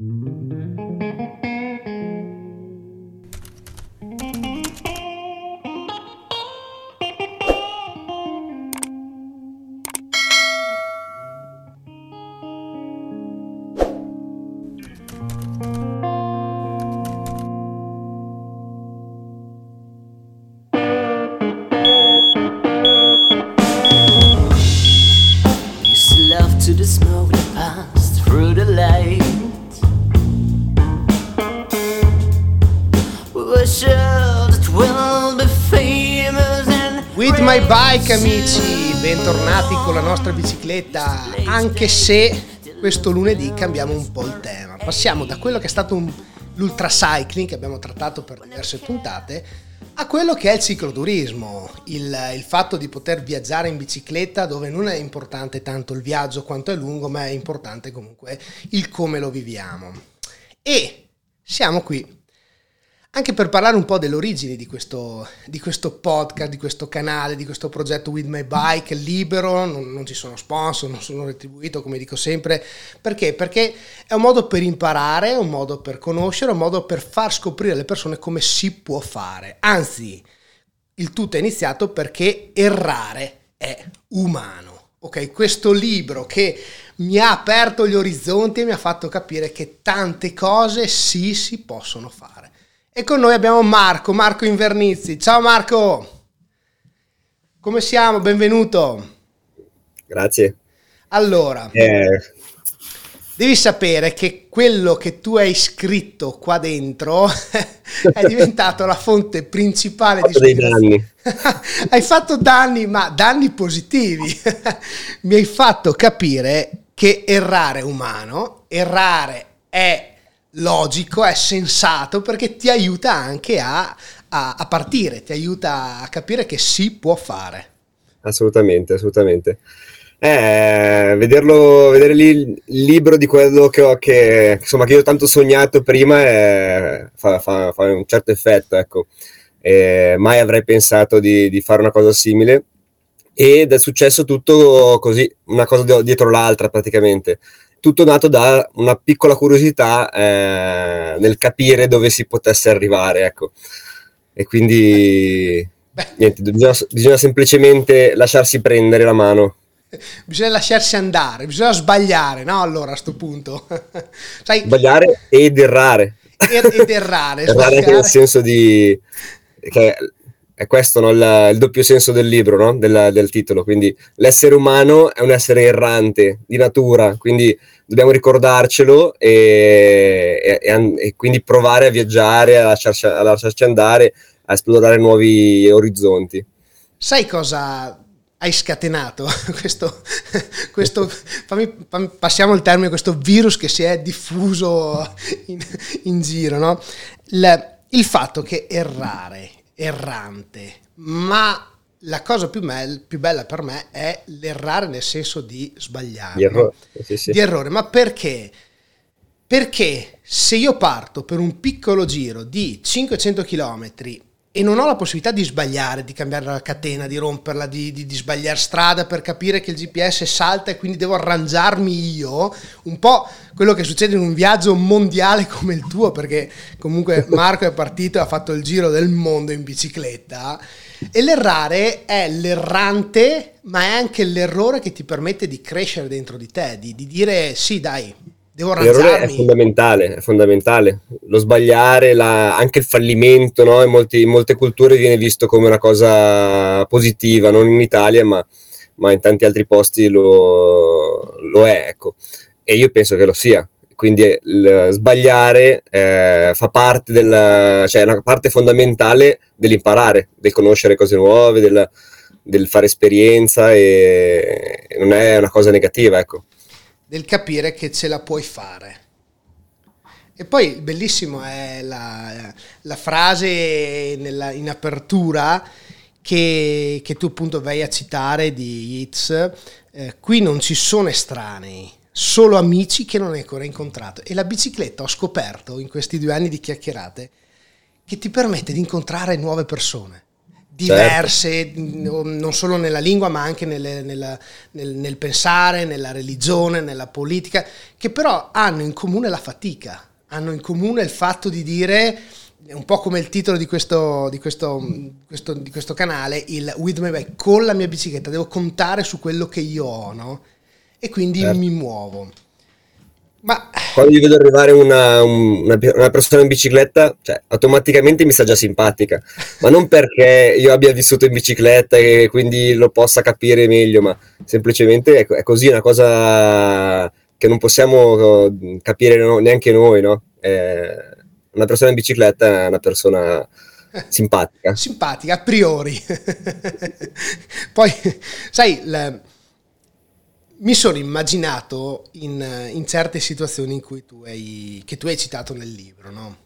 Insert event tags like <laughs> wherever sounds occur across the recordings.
Mm-hmm. Nostra bicicletta, anche se questo lunedì cambiamo un po' il tema. Passiamo da quello che è stato un- l'ultra cycling che abbiamo trattato per diverse puntate a quello che è il cicloturismo, il, il fatto di poter viaggiare in bicicletta dove non è importante tanto il viaggio quanto è lungo, ma è importante comunque il come lo viviamo. E siamo qui anche per parlare un po' delle origini di questo, di questo podcast, di questo canale, di questo progetto With My Bike, libero, non, non ci sono sponsor, non sono retribuito, come dico sempre. Perché? Perché è un modo per imparare, un modo per conoscere, un modo per far scoprire alle persone come si può fare. Anzi, il tutto è iniziato perché errare è umano. Ok, questo libro che mi ha aperto gli orizzonti e mi ha fatto capire che tante cose sì si possono fare. E con noi abbiamo Marco, Marco Invernizzi. Ciao Marco! Come siamo? Benvenuto. Grazie. Allora, Eh, devi sapere che quello che tu hai scritto qua dentro <laughs> è diventato la fonte principale di ispirazione. <laughs> hai fatto danni, ma danni positivi. <laughs> Mi hai fatto capire che errare è umano, errare è logico, è sensato perché ti aiuta anche a, a- a partire, ti aiuta a capire che si può fare. assolutamente, assolutamente. Eh, vederlo, vedere lì il libro di quello che ho, che, insomma, che io ho tanto sognato prima eh, fa, fa- fa un certo effetto, ecco. Eh, mai avrei pensato di, di fare una cosa simile ed è successo tutto così, una cosa di- dietro l'altra praticamente. Tutto nato da una piccola curiosità eh, nel capire dove si potesse arrivare, ecco. E quindi Beh, niente, bisogna, bisogna semplicemente lasciarsi prendere la mano. <laughs> bisogna lasciarsi andare, bisogna sbagliare, no? Allora a sto punto. <laughs> Sai, Sbagliare ed errare. er- ed errare, <laughs> Errare nel senso di... che è questo no, il, il doppio senso del libro, no? del, del titolo. Quindi l'essere umano è un essere errante di natura, quindi dobbiamo ricordarcelo e, e- e quindi provare a viaggiare, a lasciarci, a lasciarci andare, a esplorare nuovi orizzonti. Sai cosa hai scatenato? <laughs> questo, questo fammi- fammi- passiamo il termine, questo virus che si è diffuso in, in giro, no? Il, il fatto che errare, errante, ma la cosa più, mel- più bella per me è l'errare nel senso di sbagliare. Di errore. Sì, sì. di errore. Ma perché? Perché se io parto per un piccolo giro di 500 km e non ho la possibilità di sbagliare, di cambiare la catena, di romperla, di, di- di sbagliare strada per capire che il GPS salta e quindi devo arrangiarmi io, un po' quello che succede in un viaggio mondiale come il tuo, perché comunque Marco è partito e ha fatto il giro del mondo in bicicletta. E l'errare è l'errante, ma è anche l'errore che ti permette di crescere dentro di te, di, di dire sì, dai, devo L'errore è fondamentale, è fondamentale. Lo sbagliare, la- anche il fallimento, no? in, molti- in molte culture viene visto come una cosa positiva, non in Italia, ma, ma in tanti altri posti lo, lo è, ecco. E io penso che lo sia. Quindi sbagliare eh, fa parte del, cioè è una parte fondamentale dell'imparare, del conoscere cose nuove, del, del fare esperienza e non è una cosa negativa, ecco. Del capire che ce la puoi fare. E poi bellissimo è la, la frase nella- in apertura che, che tu appunto vai a citare di Yeats, eh, qui non ci sono estranei, solo amici che non hai ancora incontrato. E la bicicletta ho scoperto in questi due anni di chiacchierate che ti permette di incontrare nuove persone, diverse, certo. non solo nella lingua ma anche nelle, nella, nel, nel, pensare, nella religione, nella politica, che però hanno in comune la fatica, hanno in comune il fatto di dire, un po' come il titolo di questo, di questo, questo, di questo canale, il with my bike, con la mia bicicletta, devo contare su quello che io ho, no? E quindi certo. mi muovo. Ma... Quando gli vedo arrivare una, una, una, persona in bicicletta, cioè, automaticamente mi sta già simpatica, ma non perché io abbia vissuto in bicicletta e quindi lo possa capire meglio, ma semplicemente è, è così, una cosa che non possiamo uh, capire no, neanche noi, no? È una persona in bicicletta è una persona simpatica. Simpatica, a priori. <laughs> Poi, sai... La mi sono immaginato in, in, certe situazioni in cui tu hai, che tu hai citato nel libro, no?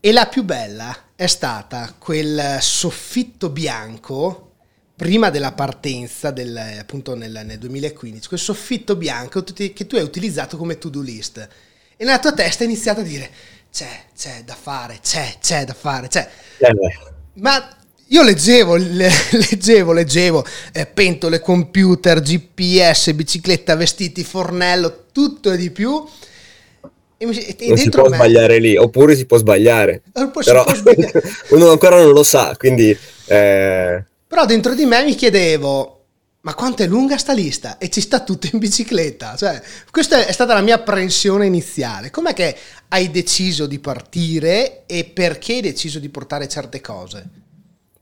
E la più bella è stata quel soffitto bianco prima della partenza, del, appunto nel, nel, 2015, quel soffitto bianco che tu hai utilizzato come to-do list. E nella tua testa hai iniziato a dire c'è, c'è da fare, c'è, c'è da fare, c'è. Ma io leggevo, <laughs> leggevo, leggevo, eh, pentole, computer, GPS, bicicletta, vestiti, fornello, tutto e di più. E mi, e non si può me... sbagliare lì, oppure si può sbagliare. Oppure Però può sbagliare. <laughs> uno ancora non lo sa, quindi... Eh... Però dentro di me mi chiedevo, ma quanto è lunga sta lista? E ci sta tutto in bicicletta. Cioè, questa è stata la mia apprensione iniziale. Com'è che hai deciso di partire e perché hai deciso di portare certe cose?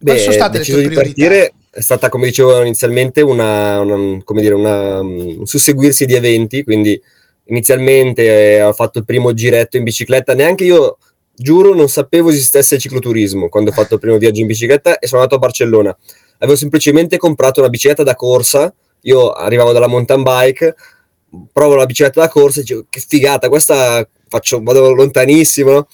Beh, sono state le tue priorità? partire è stata, come dicevo inizialmente, una, una, come dire, una, un susseguirsi di eventi, quindi inizialmente eh, ho fatto il primo giretto in bicicletta, neanche io, giuro, non sapevo esistesse il cicloturismo quando ho fatto il primo viaggio in bicicletta e sono andato a Barcellona. Avevo semplicemente comprato una bicicletta da corsa, io arrivavo dalla mountain bike, provo la bicicletta da corsa e dicevo che figata, questa faccio, vado lontanissimo, no?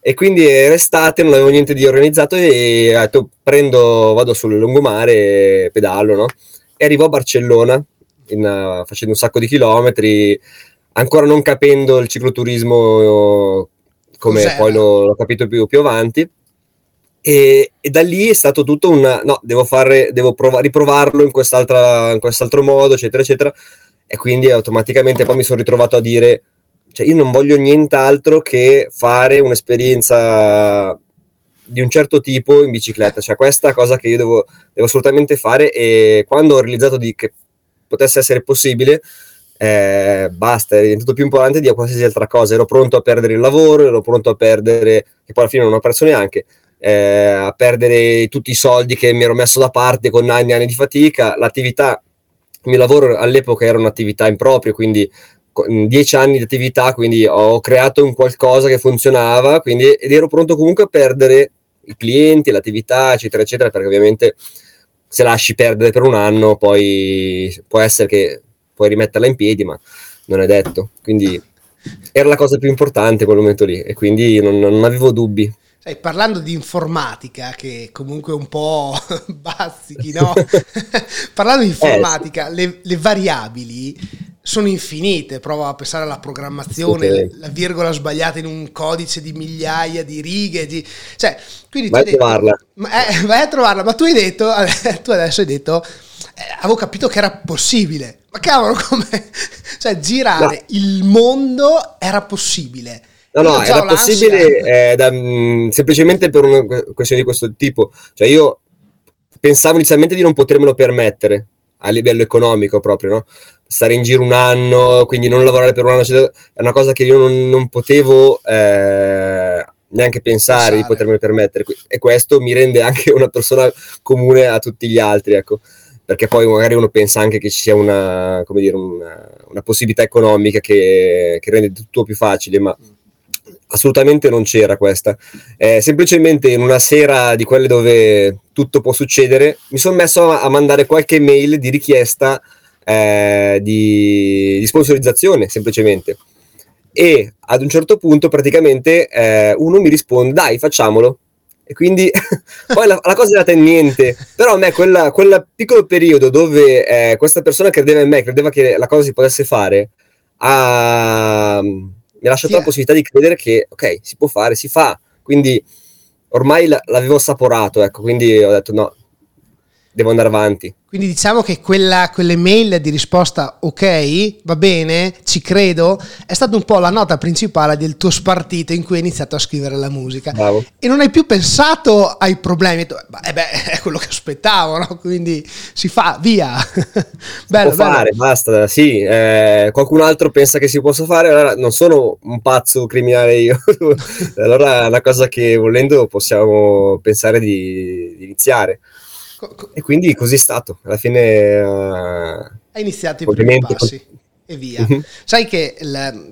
E quindi era estate, non avevo niente di organizzato e ho detto prendo, vado sul lungomare, pedalo, no? E arrivo a Barcellona in, uh, facendo un sacco di chilometri, ancora non capendo il cicloturismo come Cos'era? poi l'ho, l'ho capito più, più avanti. E, e, da lì è stato tutto un no, devo, fare, devo prov- riprovarlo in, in quest'altro modo, eccetera, eccetera. E quindi automaticamente poi mi sono ritrovato a dire cioè io non voglio nient'altro che fare un'esperienza di un certo tipo in bicicletta, cioè questa cosa che io devo, devo assolutamente fare e quando ho realizzato di, che potesse essere possibile, eh, basta, è diventato più importante di qualsiasi altra cosa, ero pronto a perdere il lavoro, ero pronto a perdere, che poi alla fine non ho perso neanche, eh, a perdere tutti i soldi che mi ero messo da parte con anni e anni di fatica, l'attività, il mio lavoro all'epoca era un'attività in proprio, quindi dieci anni di attività, quindi ho creato un qualcosa che funzionava, quindi, ed ero pronto comunque a perdere i clienti, l'attività, eccetera, eccetera, perché ovviamente se lasci perdere per un anno, poi può essere che puoi rimetterla in piedi, ma non è detto. Quindi era la cosa più importante quel momento lì e quindi non, non avevo dubbi. Sai, parlando di informatica, che comunque è un po' <laughs> bazzichi, no? <laughs> parlando di informatica, eh, sì. le, le variabili sono infinite, prova a pensare alla programmazione, okay. la virgola sbagliata in un codice di migliaia di righe, di... cioè, quindi vai a trovarla. Ma, eh, <laughs> vai a trovarla, ma tu hai detto, <laughs> tu adesso hai detto, eh, avevo capito che era possibile, ma cavolo, <laughs> come, cioè girare no. il mondo era possibile. No, no, era possibile eh, da, mh, mm, semplicemente per una questione di questo tipo, cioè io pensavo inizialmente di non potermelo permettere a livello economico proprio, no? Stare in giro un anno, quindi non lavorare per un anno, cioè, è una cosa che io non, non potevo eh, neanche pensare, pensare, di potermi permettere. E questo mi rende anche una persona comune a tutti gli altri, ecco. Perché poi magari uno pensa anche che ci sia una, dire, una, una possibilità economica che, che, rende tutto più facile, ma assolutamente non c'era questa. Eh, semplicemente in una sera di quelle dove tutto può succedere, mi sono messo a, a mandare qualche mail di richiesta eh, di, di, sponsorizzazione semplicemente. E ad un certo punto praticamente eh, uno mi risponde dai facciamolo. E quindi <laughs> poi la, la, cosa è andata in niente, però a me quel piccolo periodo dove eh, questa persona credeva in me, credeva che la cosa si potesse fare, ha, mi ha lasciato yeah. la possibilità di credere che ok, si può fare, si fa. Quindi ormai l'avevo assaporato, ecco, quindi ho detto no, devo andare avanti. Quindi diciamo che quella, quelle mail di risposta ok, va bene, ci credo, è stata un po' la nota principale del tuo spartito in cui hai iniziato a scrivere la musica. Bravo. E non hai più pensato ai problemi, eh beh, <laughs> è quello che aspettavo, no? quindi si fa, via. <laughs> bello, può bello. fare, basta, sì. Eh, qualcun altro pensa che si possa fare, allora non sono un pazzo criminale io. <laughs> allora è una cosa che volendo possiamo pensare di, di iniziare. E quindi così è stato. Alla fine... Uh, Hai iniziato i primi passi. E via. Mm-hmm. Sai che,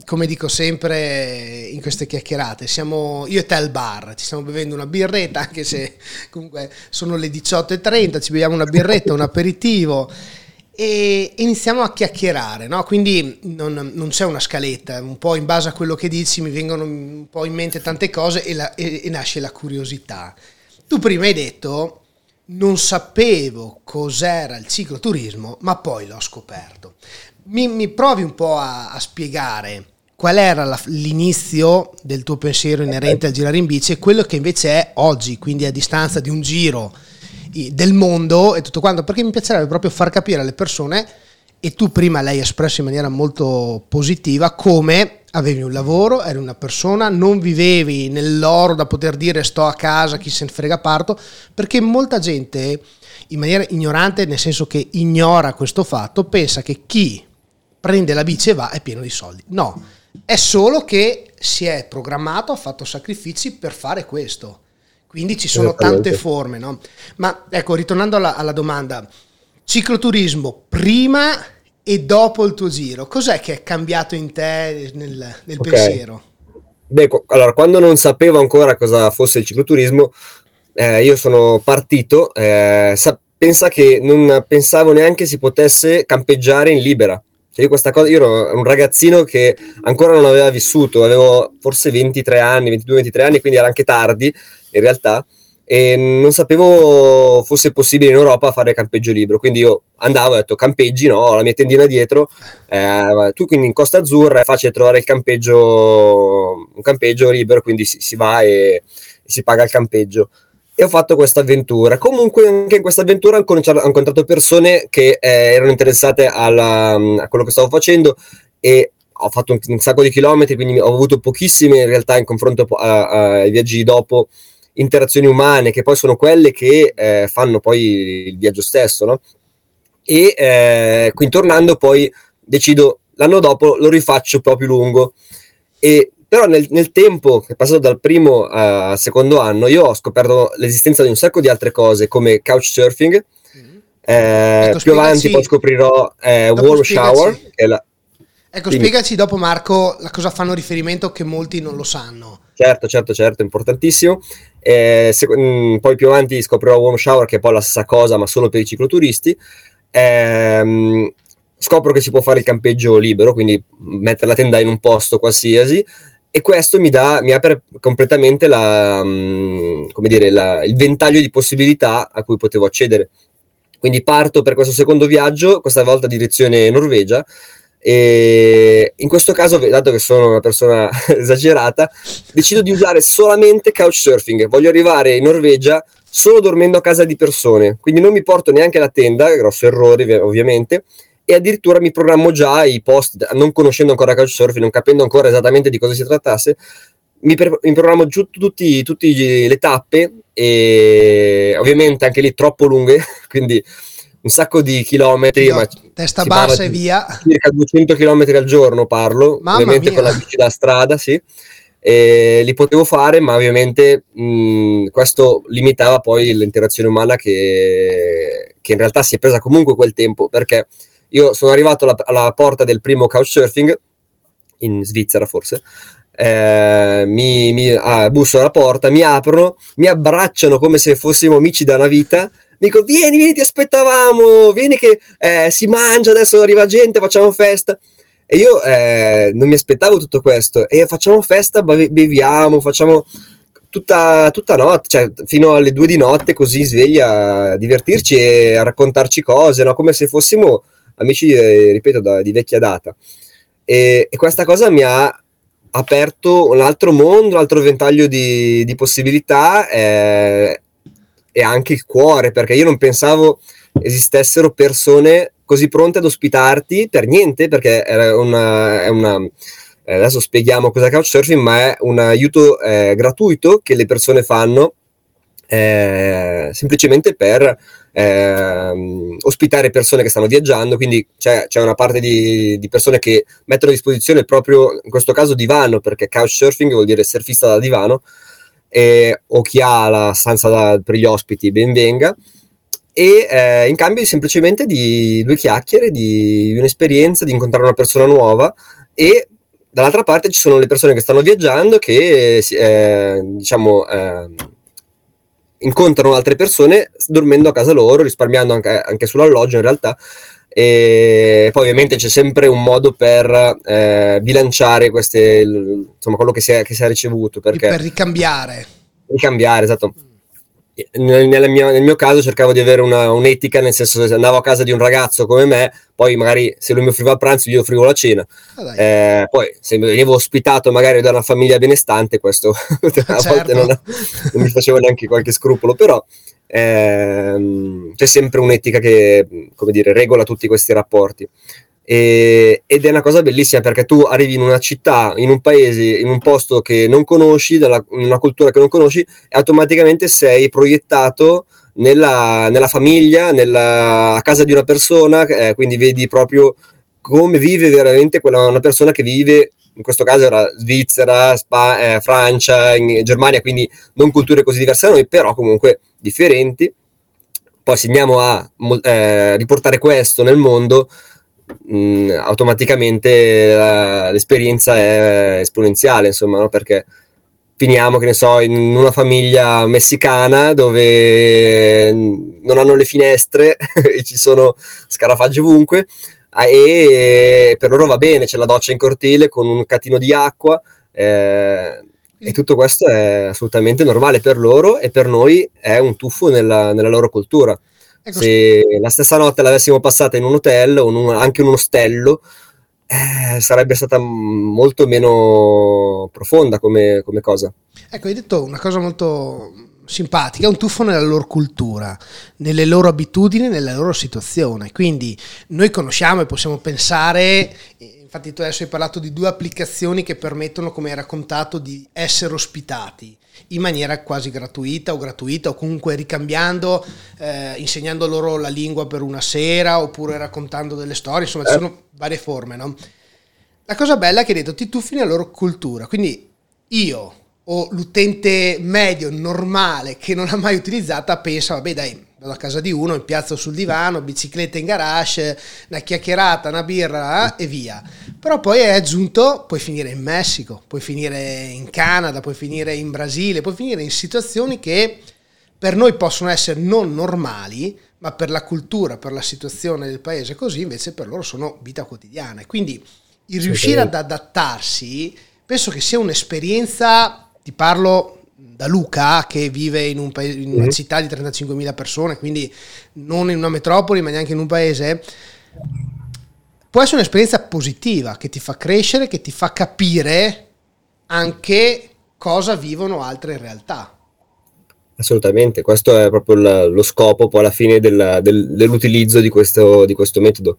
come dico sempre in queste chiacchierate, siamo io e te al bar, ci stiamo bevendo una birretta, anche se <laughs> comunque sono le 18.30, ci beviamo una birretta, un aperitivo e iniziamo a chiacchierare, no? quindi non, non, c'è una scaletta, un po' in base a quello che dici mi vengono un po' in mente tante cose e, la, e, e nasce la curiosità. Tu prima hai detto non sapevo cos'era il cicloturismo, ma poi l'ho scoperto. Mi, mi provi un po' a, a spiegare qual era la, l'inizio del tuo pensiero inerente al girare in bici e quello che invece è oggi, quindi a distanza di un giro del mondo e tutto quanto, perché mi piacerebbe proprio far capire alle persone, e tu prima l'hai espresso in maniera molto positiva, come avevi un lavoro, eri una persona, non vivevi nell'oro da poter dire sto a casa, chi se ne frega parto, perché molta gente in maniera ignorante, nel senso che ignora questo fatto, pensa che chi prende la bici e va è pieno di soldi. No, è solo che si è programmato, ha fatto sacrifici per fare questo. Quindi ci sono tante forme, no? Ma ecco, ritornando alla, alla domanda, cicloturismo prima e dopo il tuo giro, cos'è che è cambiato in te nel, nel okay. pensiero? Beh, allora, quando non sapevo ancora cosa fosse il cicloturismo, eh, io sono partito, eh, sa- pensa che non pensavo neanche si potesse campeggiare in libera. Cioè io, questa cosa, io ero un ragazzino che ancora non aveva vissuto, avevo forse 23 anni, 22-23 anni, quindi era anche tardi in realtà e non sapevo fosse possibile in Europa fare campeggio libero, quindi io andavo e ho detto campeggi, no, ho la mia tendina dietro, eh, tu quindi in Costa Azzurra è facile trovare il campeggio, un campeggio libero, quindi si, si va e, e, si paga il campeggio. E ho fatto questa avventura. Comunque anche in questa avventura ho incontrato persone che eh, erano interessate alla, a quello che stavo facendo e ho fatto un, un, sacco di chilometri, quindi ho avuto pochissime in realtà in confronto ai viaggi dopo interazioni umane, che poi sono quelle che eh, fanno poi il viaggio stesso, no? E eh, quindi tornando poi decido, l'anno dopo lo rifaccio proprio lungo. E però nel, nel, tempo che è passato dal primo al secondo anno, io ho scoperto l'esistenza di un sacco di altre cose come couchsurfing. Mm-hmm. Eh, ecco, più avanti poi scoprirò eh, Warm Shower, la, Ecco, Quindi, spiegaci dopo Marco a cosa fanno riferimento che molti non lo sanno. Certo, certo, certo, importantissimo. Eh, se, mh, mm, poi più avanti scoprirò Warm Shower, che è poi la stessa cosa, ma solo per i cicloturisti. Eh, scopro che si può fare il campeggio libero, quindi mettere la tenda in un posto qualsiasi, e questo mi, dà, mi apre completamente la, mh, mm, dire, la, il ventaglio di possibilità a cui potevo accedere. Quindi parto per questo secondo viaggio, questa volta direzione Norvegia, e in questo caso, dato che sono una persona <laughs> esagerata, decido di usare solamente couchsurfing. Voglio arrivare in Norvegia solo dormendo a casa di persone, quindi non mi porto neanche la tenda, grosso errore ovviamente, e addirittura mi programmo già i post, non conoscendo ancora couchsurfing, non capendo ancora esattamente di cosa si trattasse, mi, per, mi programmo giù tutte le tappe e ovviamente anche lì troppo lunghe, <laughs> quindi un sacco di chilometri, ma testa bassa e via. Circa 200 km al giorno parlo, Mamma ovviamente mia. con la bici da strada, sì. E li potevo fare, ma ovviamente mh, questo limitava poi l'interazione umana che, che, in realtà si è presa comunque quel tempo, perché io sono arrivato alla, alla porta del primo couchsurfing, in Svizzera forse, eh, mi, mi ah, busso alla porta, mi aprono, mi abbracciano come se fossimo amici da una vita dico vieni, vieni, ti aspettavamo, vieni che eh, si mangia, adesso arriva gente, facciamo festa. E io eh, non mi aspettavo tutto questo. E facciamo festa, beviamo, facciamo tutta, tutta notte, cioè fino alle due di notte così svegli a divertirci e a raccontarci cose, no? come se fossimo amici, eh, ripeto, da, di vecchia data. E, e, questa cosa mi ha aperto un altro mondo, un altro ventaglio di, di possibilità eh, e anche il cuore, perché io non pensavo esistessero persone così pronte ad ospitarti per niente, perché era una, è una eh, adesso spieghiamo cosa è Couchsurfing, ma è un aiuto eh, gratuito che le persone fanno eh, semplicemente per eh, ospitare persone che stanno viaggiando, quindi c'è, c'è una parte di, di, persone che mettono a disposizione proprio, in questo caso, divano, perché couchsurfing vuol dire surfista da divano, e, o chi ha la stanza da, per gli ospiti ben venga, e eh, in cambio semplicemente di due chiacchiere, di, di un'esperienza, di incontrare una persona nuova e dall'altra parte ci sono le persone che stanno viaggiando che eh, diciamo eh, incontrano altre persone dormendo a casa loro, risparmiando anche, anche sull'alloggio in realtà. E poi ovviamente c'è sempre un modo per eh, bilanciare queste, insomma, quello che si è, che si è ricevuto. Perché, per ricambiare. Ricambiare, esatto nel, mio, nel, mio, caso cercavo di avere una, un'etica, nel senso che se andavo a casa di un ragazzo come me, poi magari se lui mi offriva il pranzo, io offrivo la cena. Ah, eh, poi se venivo ospitato magari da una famiglia benestante, questo <laughs> a certo. volte non, non, mi faceva neanche qualche scrupolo, però ehm, c'è sempre un'etica che, come dire, regola tutti questi rapporti. E, ed è una cosa bellissima perché tu arrivi in una città, in un paese, in un posto che non conosci, dalla, in una cultura che non conosci e automaticamente sei proiettato nella, nella famiglia, nella, a casa di una persona, eh, quindi vedi proprio come vive veramente quella, una persona che vive, in questo caso era Svizzera, Spa, eh, Francia, Germania, quindi non culture così diverse da noi, però comunque differenti. Poi se andiamo a eh, riportare questo nel mondo, mh, mm, automaticamente la, l'esperienza è esponenziale, insomma, no? perché finiamo, che ne so, in una famiglia messicana dove non hanno le finestre <laughs> e ci sono scarafaggi ovunque e per loro va bene, c'è la doccia in cortile con un catino di acqua eh, e tutto questo è assolutamente normale per loro e per noi è un tuffo nella, nella loro cultura. Ecco, se la stessa notte l'avessimo passata in un hotel o un, anche in un ostello, eh, sarebbe stata molto meno profonda come, come, cosa. Ecco, hai detto una cosa molto simpatica, un tuffo nella loro cultura, nelle loro abitudini, nella loro situazione. Quindi noi conosciamo e possiamo pensare Infatti tu adesso hai parlato di due applicazioni che permettono, come hai raccontato, di essere ospitati in maniera quasi gratuita o gratuita o comunque ricambiando, eh, insegnando loro la lingua per una sera oppure raccontando delle storie, insomma ci sono varie forme. No? La cosa bella è che hai detto ti tuffi nella loro cultura, quindi io o l'utente medio normale che non ha mai utilizzata pensa, vabbè dai, vado a casa di uno, mi piazzo sul divano, bicicletta in garage, una chiacchierata, una birra eh, e via. Però poi è aggiunto, puoi finire in Messico, puoi finire in Canada, puoi finire in Brasile, puoi finire in situazioni che per noi possono essere non normali, ma per la cultura, per la situazione del paese così, invece per loro sono vita quotidiana. quindi il riuscire ad adattarsi penso che sia un'esperienza, ti parlo da Luca che vive in, un paese, in una mm-hmm. città di 35.000 persone, quindi non in una metropoli ma neanche in un paese, può essere un'esperienza positiva che ti fa crescere, che ti fa capire anche cosa vivono altre realtà. Assolutamente, questo è proprio lo scopo poi alla fine del, del, dell'utilizzo di questo, di questo metodo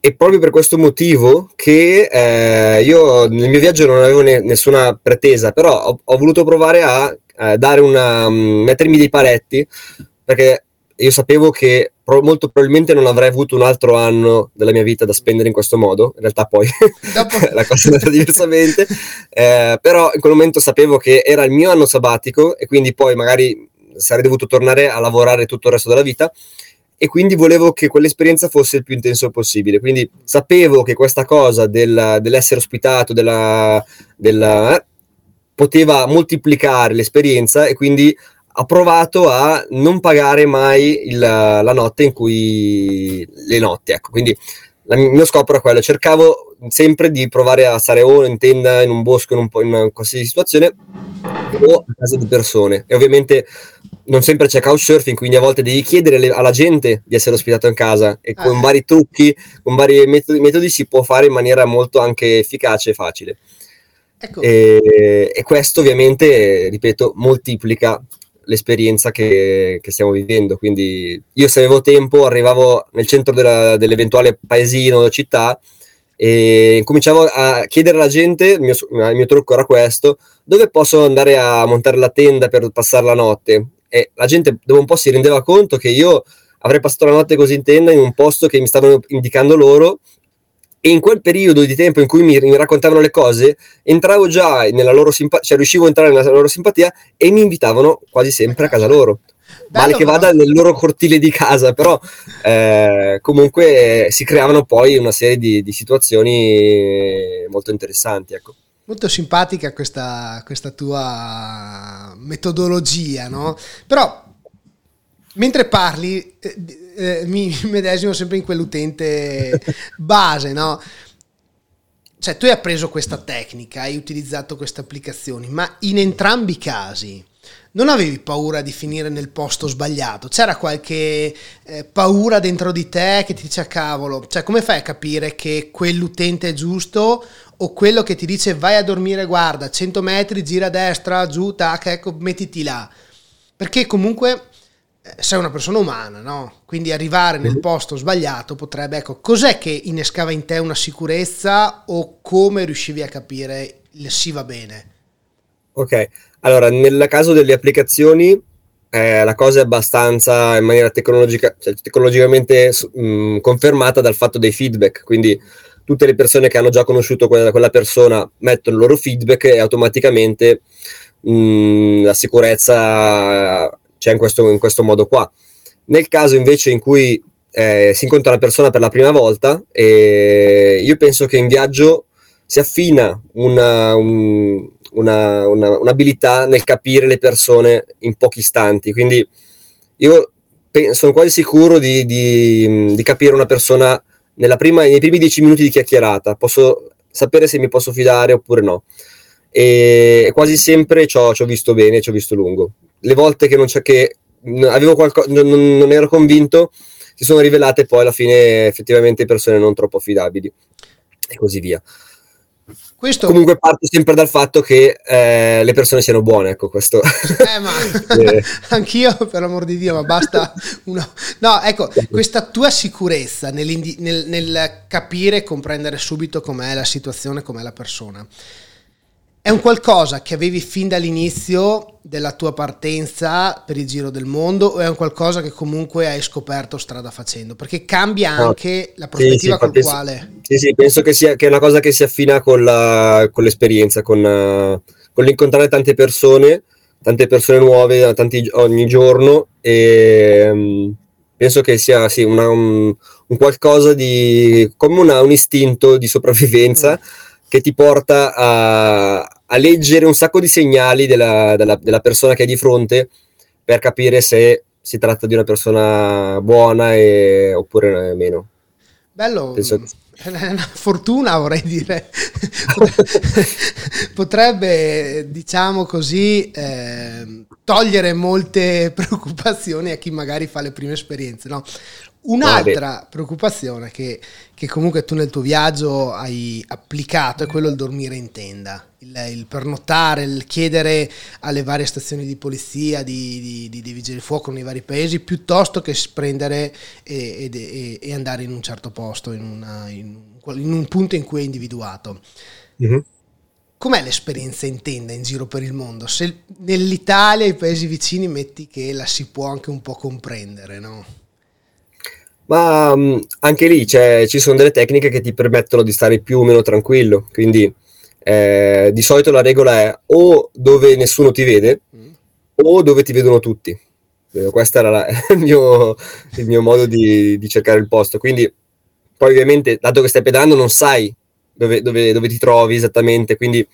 e proprio per questo motivo che eh, io nel mio viaggio non avevo ne- nessuna pretesa, però ho, ho voluto provare a, a dare una, um, mettermi dei paletti, perché io sapevo che pro- molto probabilmente non avrei avuto un altro anno della mia vita da spendere in questo modo, in realtà poi <laughs> la cosa è andata diversamente, eh, però in quel momento sapevo che era il mio anno sabbatico e quindi poi magari sarei dovuto tornare a lavorare tutto il resto della vita e quindi volevo che quell'esperienza fosse il più intenso possibile. Quindi sapevo che questa cosa del, dell'essere ospitato, della, della, eh, poteva moltiplicare l'esperienza e quindi ho provato a non pagare mai il, la notte in cui le notti, ecco, quindi il mio scopo era quello, cercavo sempre di provare a stare o in tenda, in un bosco, in, un po', in qualsiasi situazione o a casa di persone. E ovviamente non sempre c'è couchsurfing, quindi a volte devi chiedere alla gente di essere ospitato in casa e con ah. vari trucchi, con vari metodi, metodi, si può fare in maniera molto anche efficace e facile. Ecco. E, e, questo ovviamente, ripeto, moltiplica l'esperienza che, che, stiamo vivendo. Quindi io se avevo tempo arrivavo nel centro della, dell'eventuale paesino o città e cominciavo a chiedere alla gente, il mio, il mio, trucco era questo, dove posso andare a montare la tenda per passare la notte? E la gente dopo un po' si rendeva conto che io avrei passato la notte così in tenda in un posto che mi stavano indicando loro e in quel periodo di tempo in cui mi, mi raccontavano le cose entravo già nella loro simpatia, cioè riuscivo a entrare nella loro simpatia e mi invitavano quasi sempre a casa loro. Bello, male che vada nel loro cortile di casa, però eh, comunque si creavano poi una serie di, di situazioni molto interessanti. Ecco. Molto simpatica questa, questa tua metodologia, no? Però mentre parli eh, eh, mi <laughs> medesimo sempre in quell'utente base, no? Cioè tu hai appreso questa tecnica, hai utilizzato queste applicazioni, ma in entrambi i casi non avevi paura di finire nel posto sbagliato? C'era qualche eh, paura dentro di te che ti dice ah, cavolo, cioè come fai a capire che quell'utente è giusto o quello che ti dice vai a dormire, guarda, 100 metri, gira a destra, giù, tac, ecco, mettiti là. Perché comunque eh, sei una persona umana, no? Quindi arrivare nel mhm. posto sbagliato potrebbe, ecco, cos'è che innescava in te una sicurezza o come riuscivi a capire il si va bene? Ok, allora, nel caso delle applicazioni, eh, la cosa è abbastanza in maniera tecnologica, cioè, tecnologicamente mh, mm, confermata dal fatto dei feedback. Quindi tutte le persone che hanno già conosciuto quella, quella persona mettono il loro feedback e automaticamente mh, mm, la sicurezza c'è in questo, in questo, modo qua. Nel caso invece in cui eh, si incontra una persona per la prima volta, eh, io penso che in viaggio si affina una, un, una, una, un'abilità nel capire le persone in pochi istanti. Quindi io pe- sono quasi sicuro di, di, di capire una persona prima, nei primi dieci minuti di chiacchierata. Posso sapere se mi posso fidare oppure no. E quasi sempre ci ho, visto bene, ci ho visto lungo. Le volte che non c'è che qualcosa, non, non ero convinto, si sono rivelate poi alla fine effettivamente persone non troppo affidabili e così via. Questo... Comunque parto sempre dal fatto che eh, le persone siano buone, ecco questo. Eh, ma <laughs> eh. <laughs> anch'io, per l'amor di Dio, ma basta uno... No, ecco, questa tua sicurezza nel, nel capire e comprendere subito com'è la situazione, com'è la persona. È un qualcosa che avevi fin dall'inizio della tua partenza per il giro del mondo o è un qualcosa che comunque hai scoperto strada facendo? Perché cambia anche no. la prospettiva sì, sì, col penso, quale... Sì, sì, penso che, sia, che è una cosa che si affina con, la, con l'esperienza, con, uh, con, l'incontrare tante persone, tante persone nuove tanti, ogni giorno e um, penso che sia sì, una, un, un, qualcosa di... come una, un istinto di sopravvivenza. Mm che ti porta a, a, leggere un sacco di segnali della, della, della, persona che hai di fronte per capire se si tratta di una persona buona e, oppure meno. Bello, Penso... è una fortuna vorrei dire. <laughs> Potrebbe, diciamo così, eh, togliere molte preoccupazioni a chi magari fa le prime esperienze. No? Un'altra preoccupazione che, che, comunque tu nel tuo viaggio hai applicato è quello del dormire in tenda, il, il pernottare, il chiedere alle varie stazioni di polizia, di, di, di, di vigili fuoco nei vari paesi, piuttosto che prendere e, e, e, andare in un certo posto, in, una, in, in, un punto in cui è individuato. Mm-hmm. Com'è l'esperienza in tenda in giro per il mondo? Se nell'Italia e i paesi vicini metti che la si può anche un po' comprendere, no? Ma um, anche lì ci sono delle tecniche che ti permettono di stare più o meno tranquillo. Quindi eh, di solito la regola è o dove nessuno ti vede mm. o dove ti vedono tutti. Eh, questo era la, <laughs> il, mio, il, mio, modo di, di, cercare il posto. Quindi poi ovviamente, dato che stai pedalando, non sai dove, dove, dove ti trovi esattamente. Quindi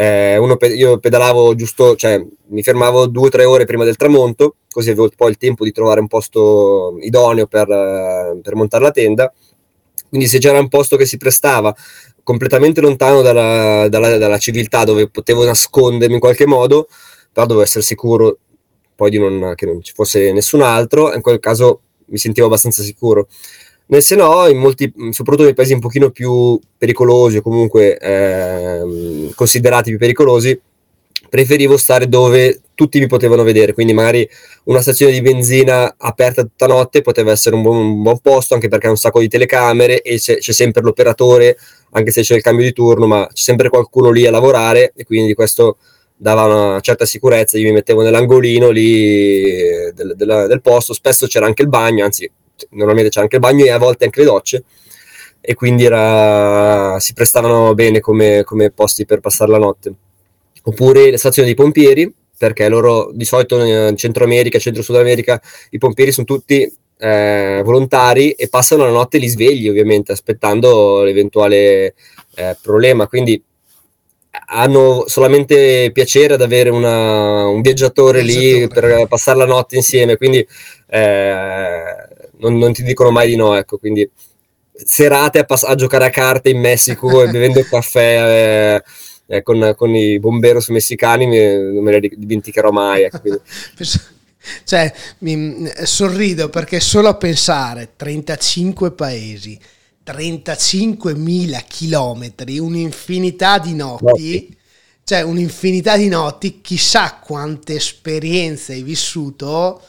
eh, uno, io pedalavo giusto, cioè mi fermavo due o tre ore prima del tramonto, così avevo poi il tempo di trovare un posto idoneo per, per montare la tenda. Quindi se c'era un posto che si prestava completamente lontano dalla, dalla, dalla, civiltà, dove potevo nascondermi in qualche modo, però dovevo essere sicuro poi non, che non ci fosse nessun altro, in quel caso mi sentivo abbastanza sicuro. Nel se no, in molti, soprattutto nei paesi un pochino più pericolosi o comunque ehm, considerati più pericolosi, preferivo stare dove tutti mi potevano vedere, quindi magari una stazione di benzina aperta tutta notte poteva essere un buon, un buon posto, anche perché ha un sacco di telecamere e c'è, c'è, sempre l'operatore, anche se c'è il cambio di turno, ma c'è sempre qualcuno lì a lavorare e quindi questo dava una certa sicurezza, io mi mettevo nell'angolino lì del, del, del posto, spesso c'era anche il bagno, anzi normalmente c'era anche il bagno e a volte anche le docce e quindi era, si prestavano bene come, come posti per passare la notte. Oppure le stazioni dei pompieri, perché loro di solito in Centro America, Centro Sud America, i pompieri sono tutti eh, volontari e passano la notte lì svegli, ovviamente, aspettando l'eventuale eh, problema. Quindi hanno solamente piacere ad avere una, un viaggiatore lì per passare la notte insieme, quindi eh, non, non, ti dicono mai di no, ecco, quindi serate a, pass- a giocare a carte in Messico e bevendo caffè eh, eh, con, con, i bomberos messicani mi, non me li dimenticherò mai. Ecco, <laughs> cioè, mi, sorrido perché solo a pensare 35 paesi, 35.000 chilometri, un'infinità di notti, notti, cioè un'infinità di notti, chissà quante esperienze hai vissuto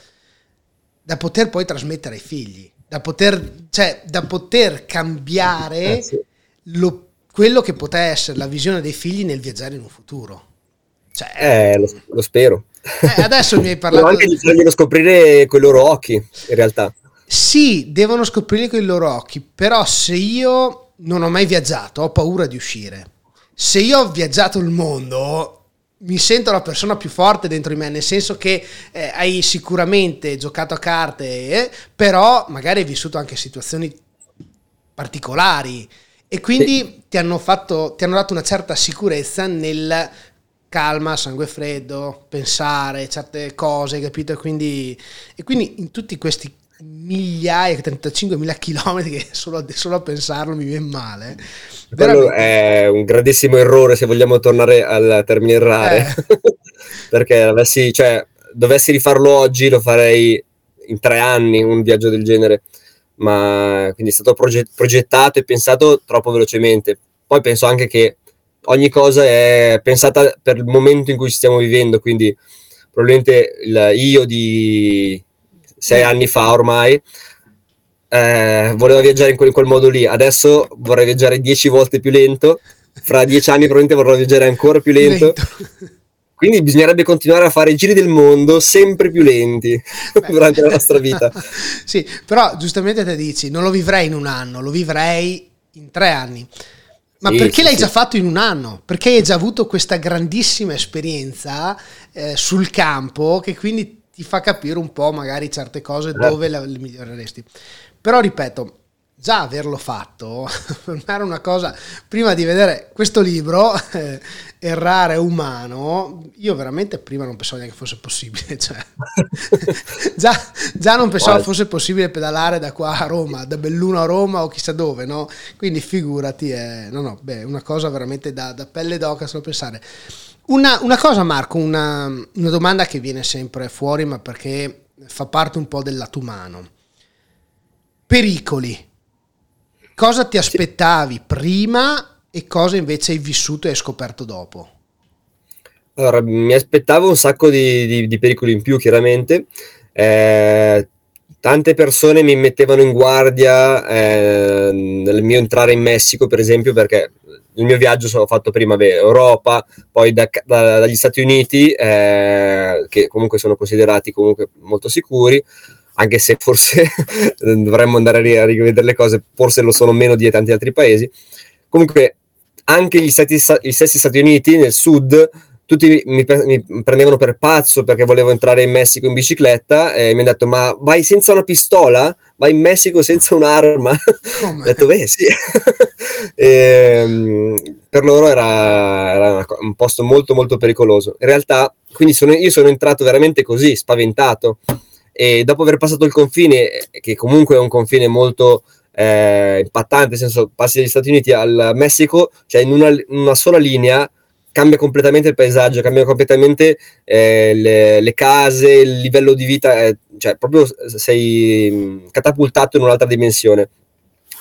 da poter poi trasmettere ai figli, da poter, cioè, da poter cambiare eh, lo quello che potrà essere la visione dei figli nel viaggiare in un futuro. Cioè, eh, lo, lo spero. Eh, adesso mi hai <laughs> parlato... anche di farglielo scoprire con i loro occhi, in realtà. Sì, devono scoprire con i loro occhi, però se io non ho mai viaggiato, ho paura di uscire. Se io ho viaggiato il mondo, mi sento la persona più forte dentro di me, nel senso che eh, hai sicuramente giocato a carte, eh, però magari hai vissuto anche situazioni particolari e quindi sì. ti, hanno fatto, ti hanno dato una certa sicurezza nel calma, sangue freddo, pensare certe cose, capito? E quindi, e quindi in tutti questi migliaia, 35.000 chilometri che solo, solo, a pensarlo mi viene male. Quello è un grandissimo errore se vogliamo tornare al termine errare, eh. <laughs> perché avessi, cioè, dovessi rifarlo oggi lo farei in tre anni un viaggio del genere ma quindi è stato progettato e pensato troppo velocemente. Poi penso anche che ogni cosa è pensata per il momento in cui stiamo vivendo, quindi probabilmente il, io di sei anni fa ormai eh, volevo viaggiare in quel, in quel, modo lì, adesso vorrei viaggiare dieci volte più lento, fra dieci anni probabilmente vorrò viaggiare ancora più lento. lento. Quindi bisognerebbe continuare a fare i giri del mondo sempre più lenti <laughs> durante la nostra vita. <laughs> sì, però giustamente te dici, non lo vivrei in un anno, lo vivrei in tre anni. Ma sì, perché sì, l'hai sì. già fatto in un anno? Perché hai già avuto questa grandissima esperienza eh, sul campo che quindi ti fa capire un po' magari certe cose certo. dove le, le miglioreresti. Però ripeto, già averlo fatto <laughs> per me era una cosa prima di vedere questo libro eh, errare umano io veramente prima non pensavo neanche fosse possibile <laughs> cioè, già, già, non pensavo fosse possibile pedalare da qua a Roma da Belluno a Roma o chissà dove no? quindi figurati è no, no, beh, una cosa veramente da, da pelle d'oca solo pensare una, una cosa Marco una, una domanda che viene sempre fuori ma perché fa parte un po' del lato umano pericoli cosa ti aspettavi sì. prima e cosa invece hai vissuto e hai scoperto dopo? Allora, mi aspettavo un sacco di, di, di pericoli in più, chiaramente. Eh, tante persone mi mettevano in guardia eh, nel mio entrare in Messico, per esempio, perché il mio viaggio l'ho fatto prima beh, Europa, poi da, da, dagli Stati Uniti, eh, che comunque sono considerati comunque molto sicuri anche se forse <laughs> dovremmo andare a rivedere le cose, forse lo sono meno di tanti altri paesi. Comunque, anche gli, stati, gli stessi Stati Uniti nel sud, tutti mi, mi, prendevano per pazzo perché volevo entrare in Messico in bicicletta e mi hanno detto ma vai senza una pistola? Vai in Messico senza un'arma? Ho <laughs> detto beh sì. e, <laughs> ehm, per loro era, era, un posto molto molto pericoloso. In realtà, quindi sono, io sono entrato veramente così, spaventato e dopo aver passato il confine, che comunque è un confine molto eh, impattante, nel senso passi dagli Stati Uniti al Messico, cioè in una, in una sola linea cambia completamente il paesaggio, cambia completamente eh, le, le, case, il livello di vita, eh, cioè proprio sei catapultato in un'altra dimensione.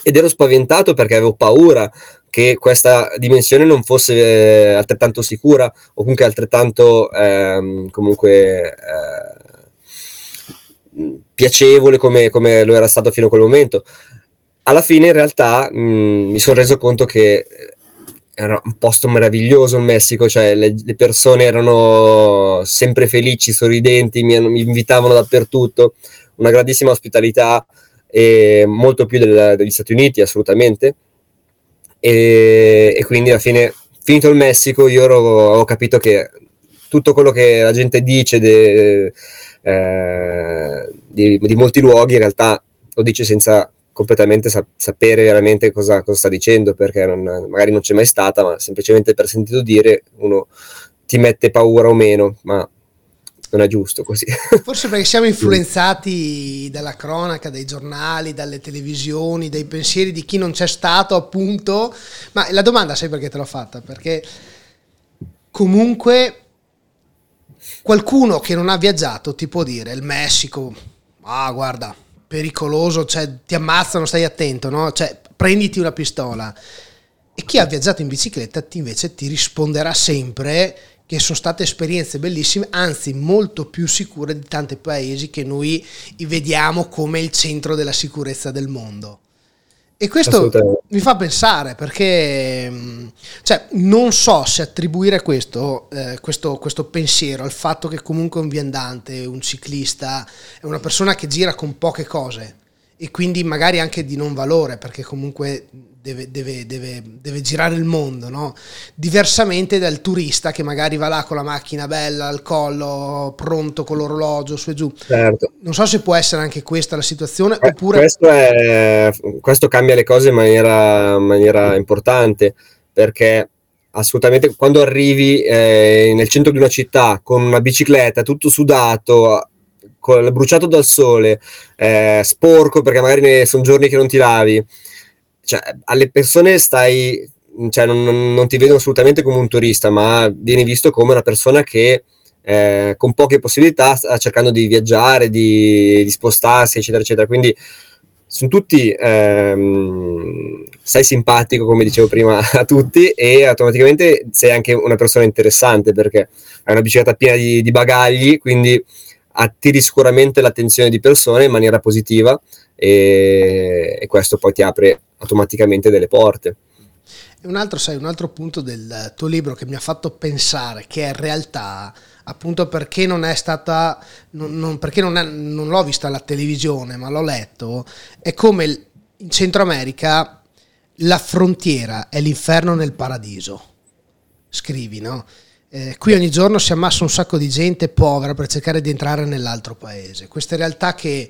ed ero spaventato perché avevo paura che questa dimensione non fosse eh, altrettanto sicura o comunque altrettanto ehm, comunque eh, piacevole come, come, lo era stato fino a quel momento. Alla fine in realtà mh, mi sono reso conto che era un posto meraviglioso in Messico, cioè le, le persone erano sempre felici, sorridenti, mi, mi, invitavano dappertutto, una grandissima ospitalità e molto più del, degli Stati Uniti assolutamente. E, e, quindi alla fine finito il Messico io ho capito che tutto quello che la gente dice de, eh, di, di, molti luoghi in realtà lo dice senza completamente sa- sapere veramente cosa, cosa, sta dicendo perché non, magari non c'è mai stata ma semplicemente per sentito dire uno ti mette paura o meno ma non è giusto così. <laughs> Forse perché siamo influenzati dalla cronaca, dai giornali, dalle televisioni, dai pensieri di chi non c'è stato, appunto. Ma la domanda sai perché te l'ho fatta? Perché comunque qualcuno che non ha viaggiato ti può dire il Messico, ah guarda, pericoloso, cioè ti ammazzano, stai attento, no? Cioè prenditi una pistola. E chi ha viaggiato in bicicletta ti invece ti risponderà sempre che sono state esperienze bellissime, anzi molto più sicure di tanti paesi che noi vediamo come il centro della sicurezza del mondo. E questo mi fa pensare perché mm, cioè, non so se attribuire questo, eh, questo, questo, pensiero al fatto che comunque un viandante, un ciclista, è una persona che gira con poche cose e quindi magari anche di non valore perché comunque deve, deve, deve, deve, girare il mondo, no? diversamente dal turista che magari va là con la macchina bella al collo, pronto con l'orologio su e giù. Certo. Non so se può essere anche questa la situazione eh, oppure... Questo, è, questo, cambia le cose in maniera, in maniera importante perché assolutamente quando arrivi eh, nel centro di una città con una bicicletta tutto sudato bruciato dal sole eh, sporco perché magari sono giorni che non ti lavi cioè, alle persone stai, cioè, non, non, ti vedono assolutamente come un turista, ma vieni visto come una persona che eh, con poche possibilità sta cercando di viaggiare, di, di spostarsi, eccetera, eccetera. Quindi sono tutti, ehm, sei simpatico, come dicevo prima, <laughs> a tutti e automaticamente sei anche una persona interessante perché hai una bicicletta piena di, di bagagli, quindi attiri sicuramente l'attenzione di persone in maniera positiva e, e questo poi ti apre automaticamente delle porte. Un altro, sai, un altro punto del tuo libro che mi ha fatto pensare che in realtà, appunto perché non è stata, non, non, perché non, è, non l'ho vista alla televisione, ma l'ho letto, è come in Centro America la frontiera è l'inferno nel paradiso. Scrivi, no? Eh, qui ogni giorno si ammassa un sacco di gente povera per cercare di entrare nell'altro paese. Queste realtà che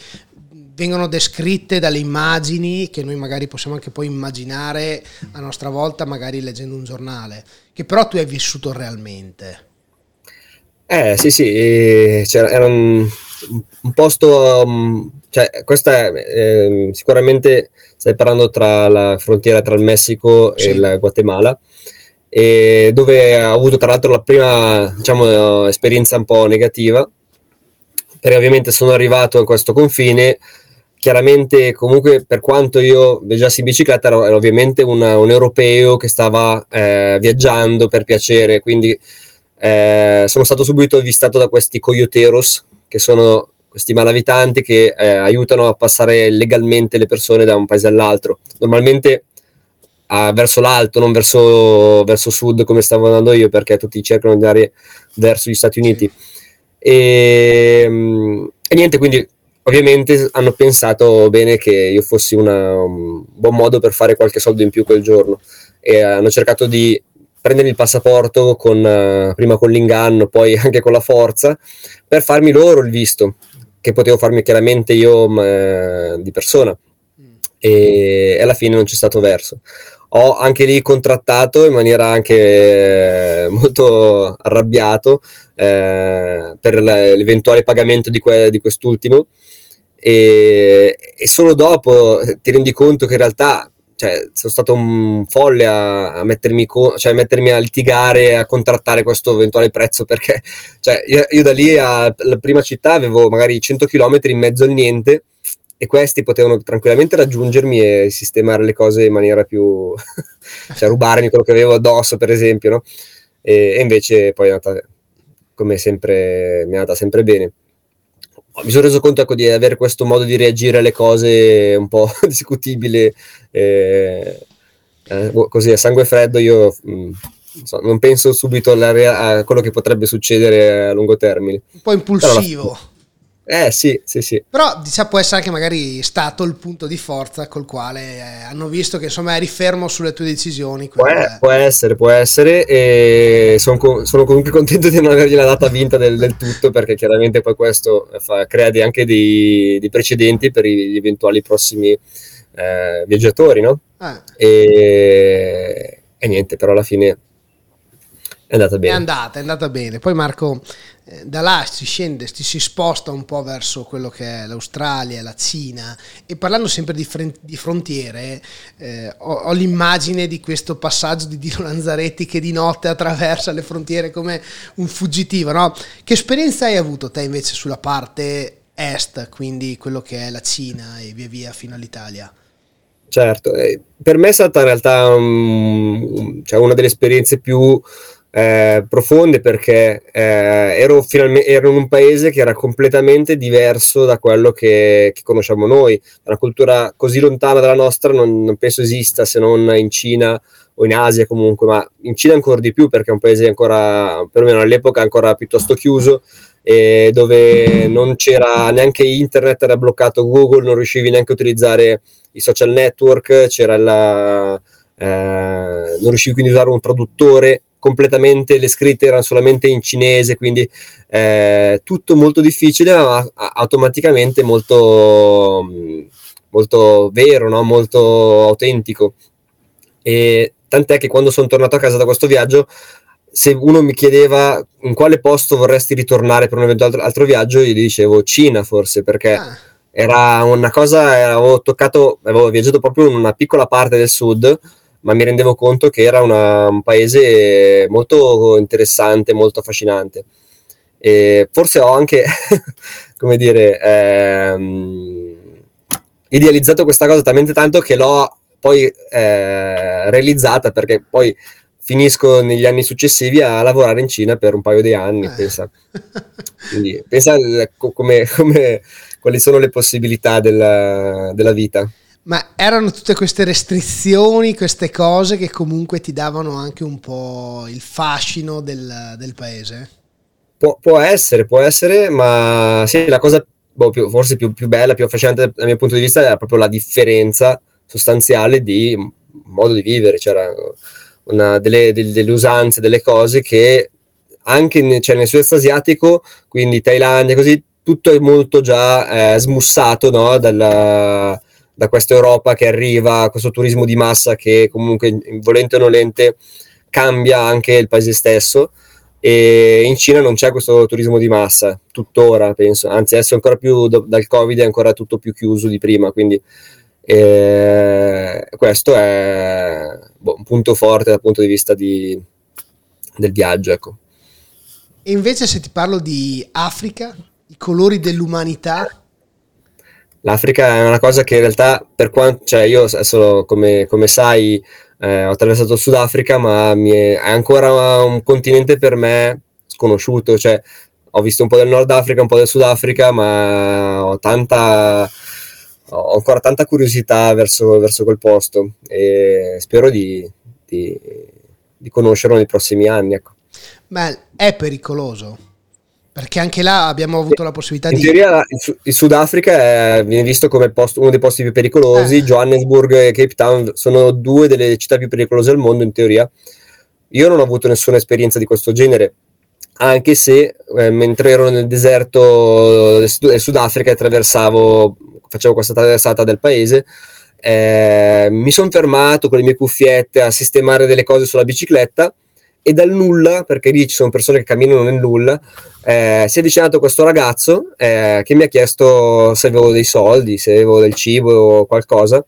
vengono descritte dalle immagini che noi magari possiamo anche poi immaginare a nostra volta, magari leggendo un giornale, che però tu hai vissuto realmente. Eh sì sì, era un, un posto, um, cioè questa è eh, sicuramente stai parlando tra la frontiera tra il Messico sì. e il Guatemala dove ho avuto tra l'altro la prima diciamo, esperienza un po' negativa perché ovviamente sono arrivato a questo confine chiaramente comunque per quanto io viaggiassi in bicicletta ero, ero ovviamente un, un, europeo che stava eh, viaggiando per piacere, quindi eh, sono stato subito avvistato da questi coyoteros che sono questi malavitanti che eh, aiutano a passare legalmente le persone da un paese all'altro. Normalmente ah, verso l'alto, non verso, verso sud come stavo andando io, perché tutti cercano di andare verso gli Stati Uniti. E, e niente, quindi ovviamente hanno pensato bene che io fossi una, un buon modo per fare qualche soldo in più quel giorno e hanno cercato di prendere il passaporto con, prima con l'inganno, poi anche con la forza, per farmi loro il visto, che potevo farmi chiaramente io uh, di persona. E, e alla fine non c'è stato verso ho anche lì contrattato in maniera anche eh, molto arrabbiato eh, per l'eventuale pagamento di, que- di quest'ultimo. E, e, solo dopo ti rendi conto che in realtà cioè, sono stato un folle a, a, mettermi co- cioè, a, mettermi a litigare, a contrattare questo eventuale prezzo perché cioè, io, io, da lì alla prima città avevo magari 100 km in mezzo al niente e questi potevano tranquillamente raggiungermi e sistemare le cose in maniera più... <laughs> cioè rubarmi quello che avevo addosso, per esempio, no? E, e invece poi è andata come sempre, mi è andata sempre bene. Mi sono reso conto ecco, di avere questo modo di reagire alle cose un po' <laughs> discutibile, eh, eh, così a sangue freddo io mh, mm, non penso subito a quello che potrebbe succedere a lungo termine. Un po' impulsivo. Eh sì, sì, sì. Però diciamo, può essere anche magari stato il punto di forza col quale eh, hanno visto che insomma eri fermo sulle tue decisioni. Può, è, può essere, può essere. E sono, sono, comunque contento di non avergliela data vinta del, del tutto perché chiaramente poi questo fa, crea anche dei, dei, precedenti per gli eventuali prossimi eh, viaggiatori, no? Ah. E, e niente, però alla fine è andata bene. È andata, è andata bene. Poi Marco eh, da là si scende, si, si sposta un po' verso quello che è l'Australia, la Cina e parlando sempre di, fren- di frontiere eh, ho, ho, l'immagine di questo passaggio di Dino Lanzaretti che di notte attraversa le frontiere come un fuggitivo, no? Che esperienza hai avuto te invece sulla parte est, quindi quello che è la Cina e via via fino all'Italia? Certo, eh, per me è stata in realtà um, cioè una delle esperienze più eh, profonde perché eh, ero, finalmente, ero in un paese che era completamente diverso da quello che, che, conosciamo noi. Una cultura così lontana dalla nostra non, non, penso esista se non in Cina o in Asia comunque, ma in Cina ancora di più perché è un paese ancora, perlomeno all'epoca, ancora piuttosto chiuso e dove non c'era neanche internet, era bloccato Google, non riuscivi neanche a utilizzare i social network, c'era la, non riuscivi quindi a usare un traduttore completamente, le scritte erano solamente in cinese, quindi eh, tutto molto difficile, ma automaticamente molto, molto vero, no? molto autentico. E tant'è che quando sono tornato a casa da questo viaggio, se uno mi chiedeva in quale posto vorresti ritornare per un eventuale altro viaggio, io gli dicevo Cina forse, perché... Ah. Era una cosa, avevo toccato, avevo viaggiato proprio in una piccola parte del sud, ma mi rendevo conto che era una, un paese molto interessante, molto affascinante. E forse ho anche, <laughs> come dire, ehm, idealizzato questa cosa talmente tanto che l'ho poi eh, realizzata perché poi finisco negli anni successivi a lavorare in Cina per un paio di anni. Eh. Pensa, <laughs> Quindi, pensa come, come, quali sono le possibilità della, della vita. Ma erano tutte queste restrizioni, queste cose che comunque ti davano anche un po' il fascino del, del paese? Pu- può essere, può essere, ma sì, la cosa boh, più, forse più, più, bella, più affascinante dal mio punto di vista era proprio la differenza sostanziale di modo di vivere, c'era una, delle, delle, delle, usanze, delle cose che anche cioè nel sud-est asiatico, quindi Thailandia, così, tutto è molto già eh, smussato no? Dalla, da questa Europa che arriva, questo turismo di massa che comunque volente o nolente cambia anche il paese stesso e in Cina non c'è questo turismo di massa tuttora penso, anzi adesso ancora più do, dal covid è ancora tutto più chiuso di prima quindi eh, questo è boh, un punto forte dal punto di vista di, del viaggio ecco. e invece se ti parlo di Africa i colori dell'umanità L'Africa è una cosa che in realtà, per quanto, cioè io adesso come, come sai, eh, ho attraversato il Sudafrica, ma è, è, ancora un continente per me sconosciuto, cioè ho visto un po' del Nord Africa, un po' del Sudafrica, ma ho tanta ho ancora tanta curiosità verso, verso quel posto e spero di, di, di conoscerlo nei prossimi anni. Ecco. Beh, è pericoloso perché anche là abbiamo avuto la possibilità in di... In teoria il, Sudafrica è, viene visto come posto, uno dei posti più pericolosi, eh. Johannesburg e Cape Town sono due delle città più pericolose al mondo in teoria. Io non ho avuto nessuna esperienza di questo genere, anche se eh, mentre ero nel deserto del, Sud- del Sudafrica e attraversavo, facevo questa traversata del paese, eh, mi sono fermato con le mie cuffiette a sistemare delle cose sulla bicicletta e dal nulla, perché lì ci sono persone che camminano nel nulla, eh, si è avvicinato questo ragazzo eh, che mi ha chiesto se avevo dei soldi, se avevo del cibo o qualcosa.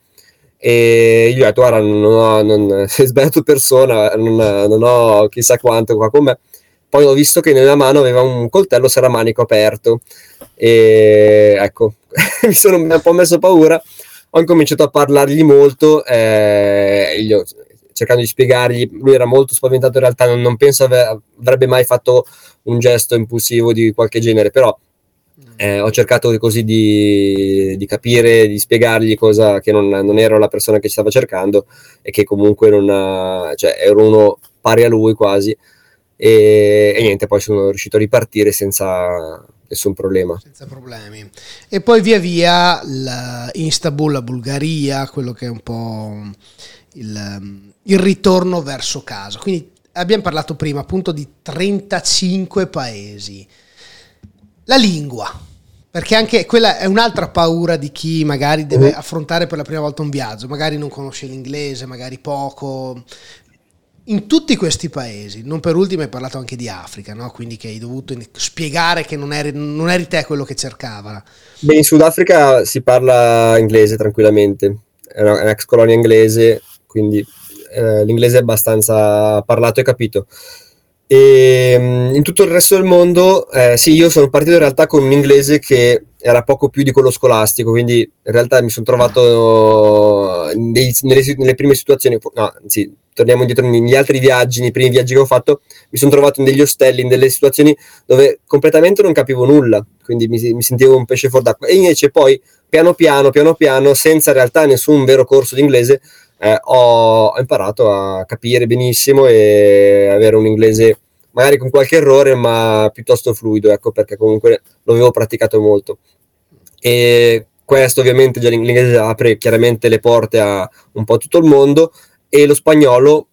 E gli ho detto: Guarda, non ho, non, <laughs> sei sbagliato persona, non, non, ho chissà quanto qua con me. poi ho visto che nella mano aveva un coltello serramanico aperto e ecco, <laughs> mi sono un po' messo paura, ho incominciato a parlargli molto, eh, ho, cercando di spiegargli, lui era molto spaventato in realtà, non, non penso ave- avrebbe mai fatto un gesto impulsivo di qualche genere, però eh, ho cercato così di, di, capire, di spiegargli cosa che non, non, ero la persona che stava cercando e che comunque non, cioè, ero uno pari a lui quasi. E, e, niente, poi sono riuscito a ripartire senza nessun problema. Senza problemi. E poi via via la Istanbul, la Bulgaria, quello che è un po' il, il ritorno verso casa. Quindi abbiamo parlato prima appunto di 35 paesi. La lingua, perché anche quella è un'altra paura di chi magari deve uh-huh. affrontare per la prima volta un viaggio, magari non conosce l'inglese, magari poco. In tutti questi paesi, non per ultimo hai parlato anche di Africa, no? quindi che hai dovuto spiegare che non eri, non eri te quello che cercava. Beh, in Sudafrica si parla inglese tranquillamente, è un'ex colonia inglese, quindi eh, l'inglese è abbastanza parlato e capito. E mm, in tutto il resto del mondo, eh, sì, io sono partito in realtà con un inglese che era poco più di quello scolastico, quindi in realtà mi sono trovato nei, nelle, nelle, prime situazioni, no, anzi, torniamo indietro negli altri viaggi, nei primi viaggi che ho fatto, mi sono trovato in degli ostelli, in delle situazioni dove completamente non capivo nulla, quindi mi, mi sentivo un pesce fuori d'acqua. E invece poi, piano piano, piano piano, senza in realtà nessun vero corso di inglese, eh, ho, imparato a capire benissimo e avere un inglese magari con qualche errore, ma piuttosto fluido, ecco perché comunque lo avevo praticato molto. E questo ovviamente già l'inglese apre chiaramente le porte a un po' tutto il mondo e lo spagnolo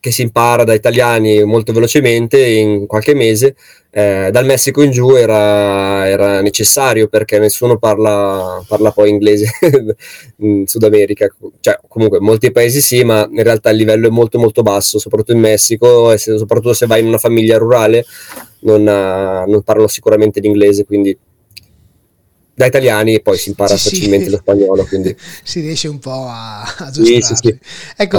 che si impara da italiani molto velocemente in qualche mese, eh, dal Messico in giù era, era, necessario perché nessuno parla, parla poi inglese <laughs> in Sud America, cioè comunque molti paesi sì, ma in realtà il livello è molto molto basso, soprattutto in Messico e se, soprattutto se vai in una famiglia rurale non, uh, non parlano sicuramente l'inglese, quindi da italiani e poi si impara sì, facilmente sì. lo spagnolo. Quindi. <laughs> Si riesce un po' a, a sì, sì. Ecco,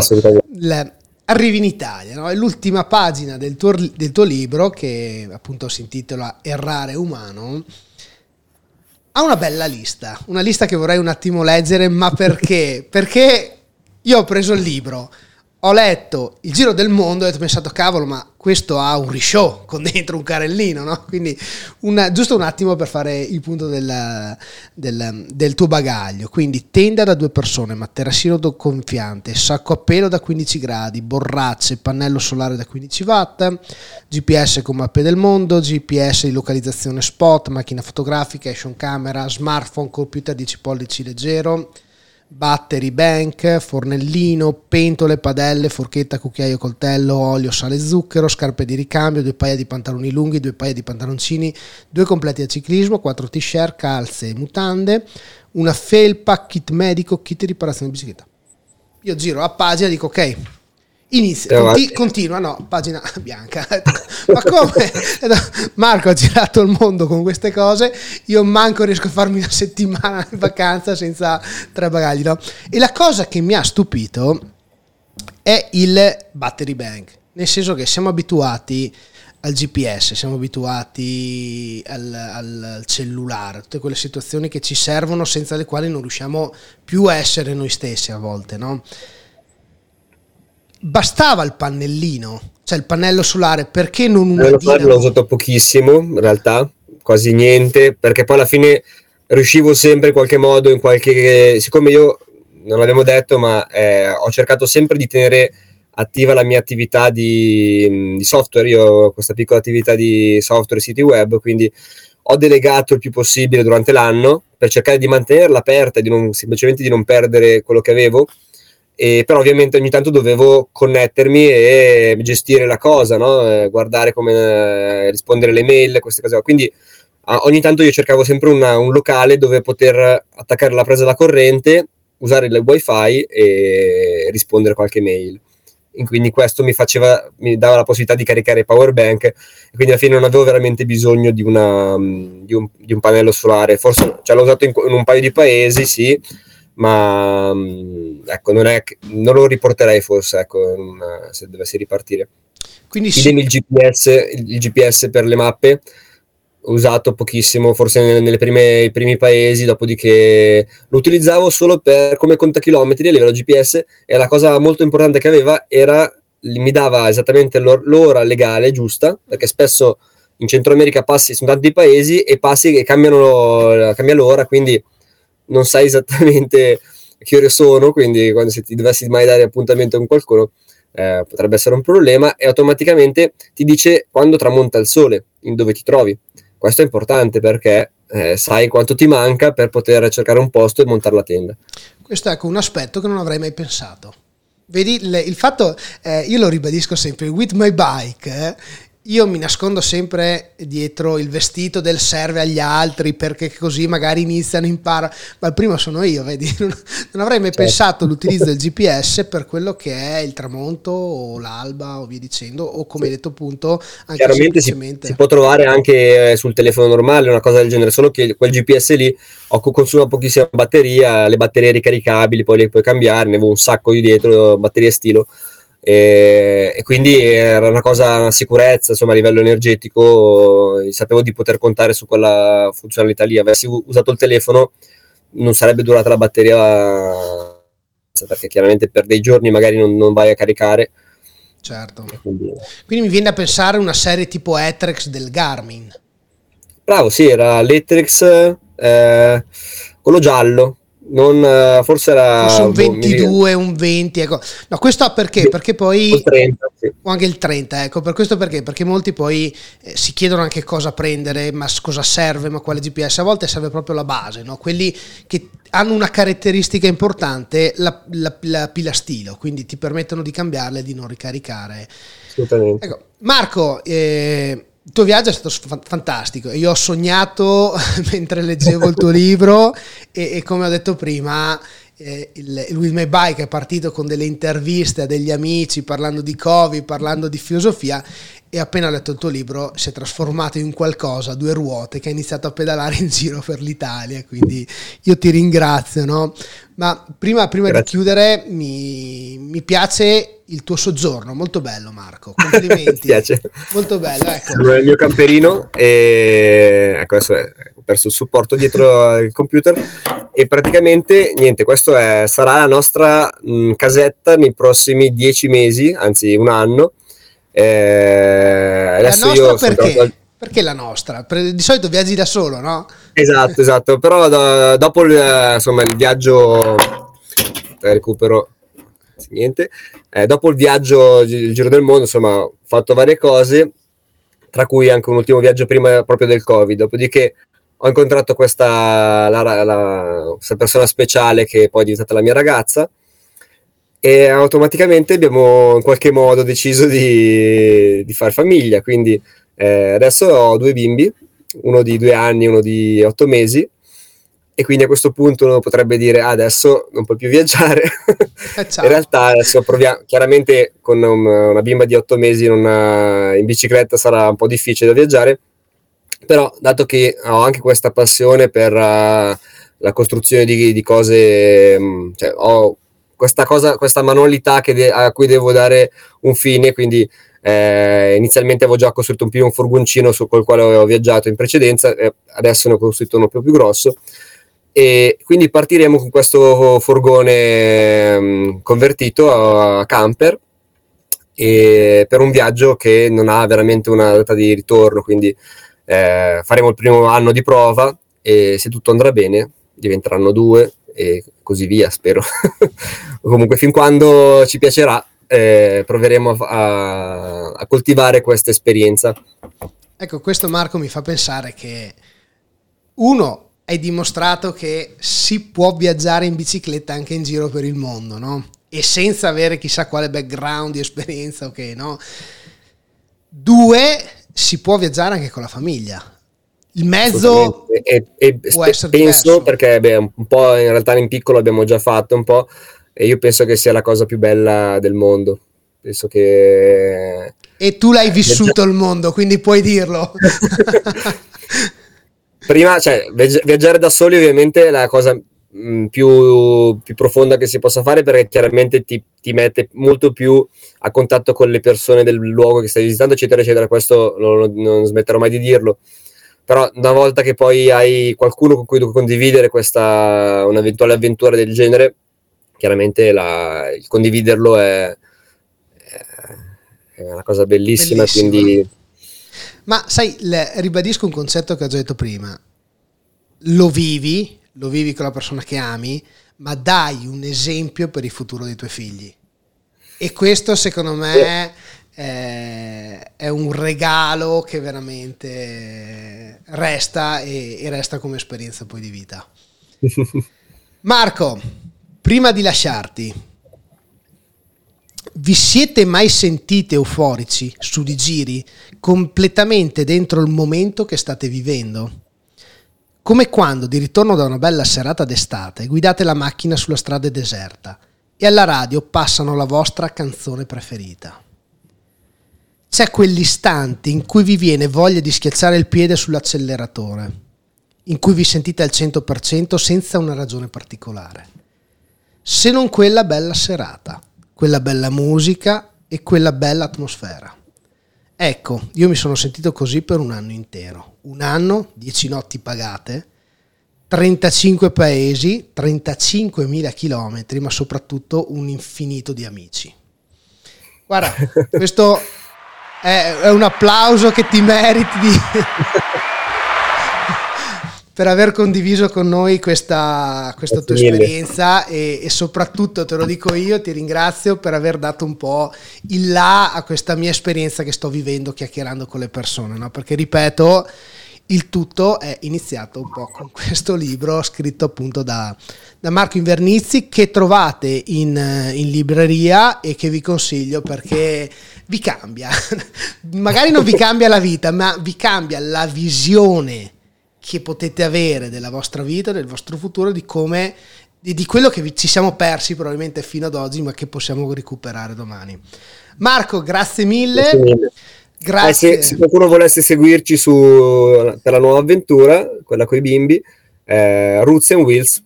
le, arrivi in Italia, no? è l'ultima pagina del tuo, del tuo, libro che appunto si intitola Errare umano. Ha una bella lista, una lista che vorrei un attimo leggere, ma perché? perché io ho preso il libro, ho letto il giro del mondo e ho pensato, cavolo, ma questo ha un rishow <laughs> con dentro un carellino, no? Quindi una, giusto un attimo per fare il punto del, del, del, tuo bagaglio. Quindi tenda da due persone, materassino gonfiante, sacco a pelo da 15 gradi, borracce, pannello solare da 15 watt, GPS con mappe del mondo, GPS di localizzazione spot, macchina fotografica, action camera, smartphone, computer 10 pollici leggero battery bank, fornellino, pentole, padelle, forchetta, cucchiaio, coltello, olio, sale, zucchero, scarpe di ricambio, due paia di pantaloni lunghi, due paia di pantaloncini, due completi a ciclismo, quattro t-shirt, calze e mutande, una felpa, kit medico, kit di riparazione di bicicletta. Io giro a pagina e dico ok, Inizia, conti- continua, no, pagina <laughs> bianca. <laughs> Ma come? <laughs> Marco ha girato il mondo con queste cose, io manco riesco a farmi una settimana in vacanza senza tre bagagli, no? E la cosa che mi ha stupito è il battery bank, nel senso che siamo abituati al GPS, siamo abituati al, al, cellulare, tutte quelle situazioni che ci servono senza le quali non riusciamo più a essere noi stessi a volte, no? Bastava il pannellino, cioè il pannello solare, perché non una dinamo? L'ho usato pochissimo, in realtà, quasi niente, perché poi alla fine riuscivo sempre in qualche modo, in qualche... siccome io, non l'abbiamo detto, ma eh, ho cercato sempre di tenere attiva la mia attività di, di, software, io ho questa piccola attività di software e siti web, quindi ho delegato il più possibile durante l'anno per cercare di mantenerla aperta e di non, semplicemente di non perdere quello che avevo e però ovviamente ogni tanto dovevo connettermi e gestire la cosa, no? guardare come eh, rispondere alle mail, queste cose. Quindi ogni tanto io cercavo sempre una, un locale dove poter attaccare la presa da corrente, usare il wifi e rispondere a qualche mail. E quindi questo mi, faceva, mi dava la possibilità di caricare power bank e quindi alla fine non avevo veramente bisogno di, una, di, un, di un, pannello solare. Forse cioè, l'ho usato in, in un paio di paesi, sì, ma mm, ecco, non, è, non lo riporterei forse ecco, se dovessi ripartire. Quindi sì. il GPS, il GPS per le mappe, usato pochissimo, forse nei primi paesi, dopodiché lo utilizzavo solo per, come contachilometri a livello GPS e la cosa molto importante che aveva era mi dava esattamente l'ora legale giusta, perché spesso in Centro America passi, sono tanti paesi e passi e cambiano, cambia l'ora, quindi non sai esattamente <laughs> che ore sono, quindi quando se ti dovessi mai dare appuntamento con qualcuno eh, potrebbe essere un problema e automaticamente ti dice quando tramonta il sole, in dove ti trovi. Questo è importante perché eh, sai quanto ti manca per poter cercare un posto e montare la tenda. Questo è ecco un aspetto che non avrei mai pensato. Vedi, il, il fatto, eh, io lo ribadisco sempre, with my bike, eh, io mi nascondo sempre dietro il vestito del serve agli altri perché così magari iniziano a imparare, ma il primo sono io, vedi? <laughs> Non, non avrei mai certo. pensato all'utilizzo del GPS per quello che è il tramonto o l'alba o via dicendo, o come hai detto appunto, anche Chiaramente si, si, può trovare anche eh, sul telefono normale una cosa del genere, solo che quel GPS lì consuma pochissima batteria, le batterie ricaricabili, poi le puoi cambiare, ne avevo un sacco di dietro, batterie stilo e, e, quindi era una cosa, una sicurezza insomma, a livello energetico, sapevo di poter contare su quella funzionalità lì, avessi usato il telefono non sarebbe durata la batteria perché chiaramente per dei giorni magari non, non vai a caricare. Certo. Quindi, quindi, mi viene a pensare una serie tipo Etrex del Garmin. Bravo, sì, era l'Etrex, eh, quello giallo, non, eh, forse era forse un 22, boh, un 20, ecco. No, questo perché? Perché poi il 30, sì. o anche il 30, ecco, per questo perché? Perché molti poi eh, si chiedono anche cosa prendere, ma cosa serve, ma quale GPS, a volte serve proprio la base, no? Quelli che hanno una caratteristica importante, la, la, la pila stilo, quindi ti permettono di cambiarle e di non ricaricare. Assolutamente. Ecco, Marco, eh, il tuo viaggio è stato fantastico. Io ho sognato <laughs> mentre leggevo il tuo libro e, e, come ho detto prima, eh, il, il With My Bike è partito con delle interviste a degli amici parlando di Covid, parlando di filosofia e appena letto il tuo libro si è trasformato in qualcosa, due ruote, che ha iniziato a pedalare in giro per l'Italia, quindi io ti ringrazio, no? Ma prima, prima di chiudere mi, mi, piace il tuo soggiorno, molto bello Marco, complimenti. mi <laughs> piace. Molto bello, ecco. Il mio camperino e ecco adesso ho perso il supporto dietro il computer e praticamente niente, questo è, sarà la nostra mh, casetta nei prossimi dieci mesi, anzi un anno eh, adesso io perché? Sono... Perché la nostra? Di solito viaggi da solo, no? Esatto, esatto. Però do, dopo il, insomma, il viaggio recupero niente. Eh, dopo il viaggio, il giro del mondo, insomma, ho fatto varie cose, tra cui anche un ultimo viaggio prima proprio del Covid. Dopodiché ho incontrato questa, la, la, questa persona speciale che poi è diventata la mia ragazza e automaticamente abbiamo in qualche modo deciso di, di fare famiglia. Quindi eh, adesso ho due bimbi, uno di due anni e uno di otto mesi. E quindi a questo punto uno potrebbe dire ah, adesso non puoi più viaggiare. Eh, <laughs> in realtà adesso proviamo, chiaramente con un, una bimba di otto mesi una, in bicicletta sarà un po' difficile da viaggiare, però dato che ho anche questa passione per uh, la costruzione di, di cose, um, cioè ho questa cosa, questa manualità de- a cui devo dare un fine, quindi eh, inizialmente avevo già costruito un, un furgoncino su col quale avevo viaggiato in precedenza, e adesso ne ho costruito uno più, più grosso. E quindi partiremo con questo furgone mm, convertito a camper per un viaggio che non ha veramente una data di ritorno, quindi eh, faremo il primo anno di prova e se tutto andrà bene diventeranno due e così via, spero. <laughs> Comunque, fin quando ci piacerà, eh, proveremo a, a coltivare questa esperienza. Ecco, questo Marco mi fa pensare che uno hai dimostrato che si può viaggiare in bicicletta anche in giro per il mondo, no? E senza avere chissà quale background di esperienza, ok, no? Due, si può viaggiare anche con la famiglia il mezzo e, e penso diverso. perché beh, un po' in realtà in piccolo abbiamo già fatto un po' e io penso che sia la cosa più bella del mondo penso che e tu l'hai vissuto il mondo quindi puoi dirlo <laughs> prima cioè viaggiare da soli ovviamente è la cosa mh, più, più, profonda che si possa fare perché chiaramente ti, ti, mette molto più a contatto con le persone del luogo che stai visitando, eccetera, eccetera. Questo non, non smetterò mai di dirlo. Però una volta che poi hai qualcuno con cui condividere questa un'eventuale avventura del genere, chiaramente la, il condividerlo è, è, una cosa bellissima, bellissima. quindi... Ma sai, le, ribadisco un concetto che ho già detto prima. Lo vivi, lo vivi con la persona che ami, ma dai un esempio per il futuro dei tuoi figli. E questo secondo me eh, è un regalo che veramente resta e, e resta come esperienza poi di vita. <laughs> Marco, prima di lasciarti, vi siete mai sentiti euforici su di giri completamente dentro il momento che state vivendo? Come quando, di ritorno da una bella serata d'estate, guidate la macchina sulla strada deserta e alla radio passano la vostra canzone preferita. C'è quell'istante in cui vi viene voglia di schiacciare il piede sull'acceleratore, in cui vi sentite al 100% senza una ragione particolare. Se non quella bella serata, quella bella musica e quella bella atmosfera. Ecco, io mi sono sentito così per un anno intero. Un anno, 10 notti pagate, 35 paesi, 35.000 chilometri, ma soprattutto un infinito di amici. Guarda, <laughs> questo è, è un applauso che ti meriti di... <laughs> per aver condiviso con noi questa, questa tua esperienza e, e, soprattutto, te lo dico io, ti ringrazio per aver dato un po' il là a questa mia esperienza che sto vivendo chiacchierando con le persone, no? perché ripeto, il tutto è iniziato un po' con questo libro scritto appunto da, da Marco Invernizzi che trovate in, in, libreria e che vi consiglio perché vi cambia, <laughs> magari non vi cambia la vita, ma vi cambia la visione che potete avere della vostra vita, del vostro futuro, di come di, di quello che ci siamo persi probabilmente fino ad oggi, ma che possiamo recuperare domani. Marco, grazie mille. Grazie mille. Grazie. Eh, se, se, qualcuno volesse seguirci su, per la nuova avventura, quella con i bimbi, eh, Roots and Wheels,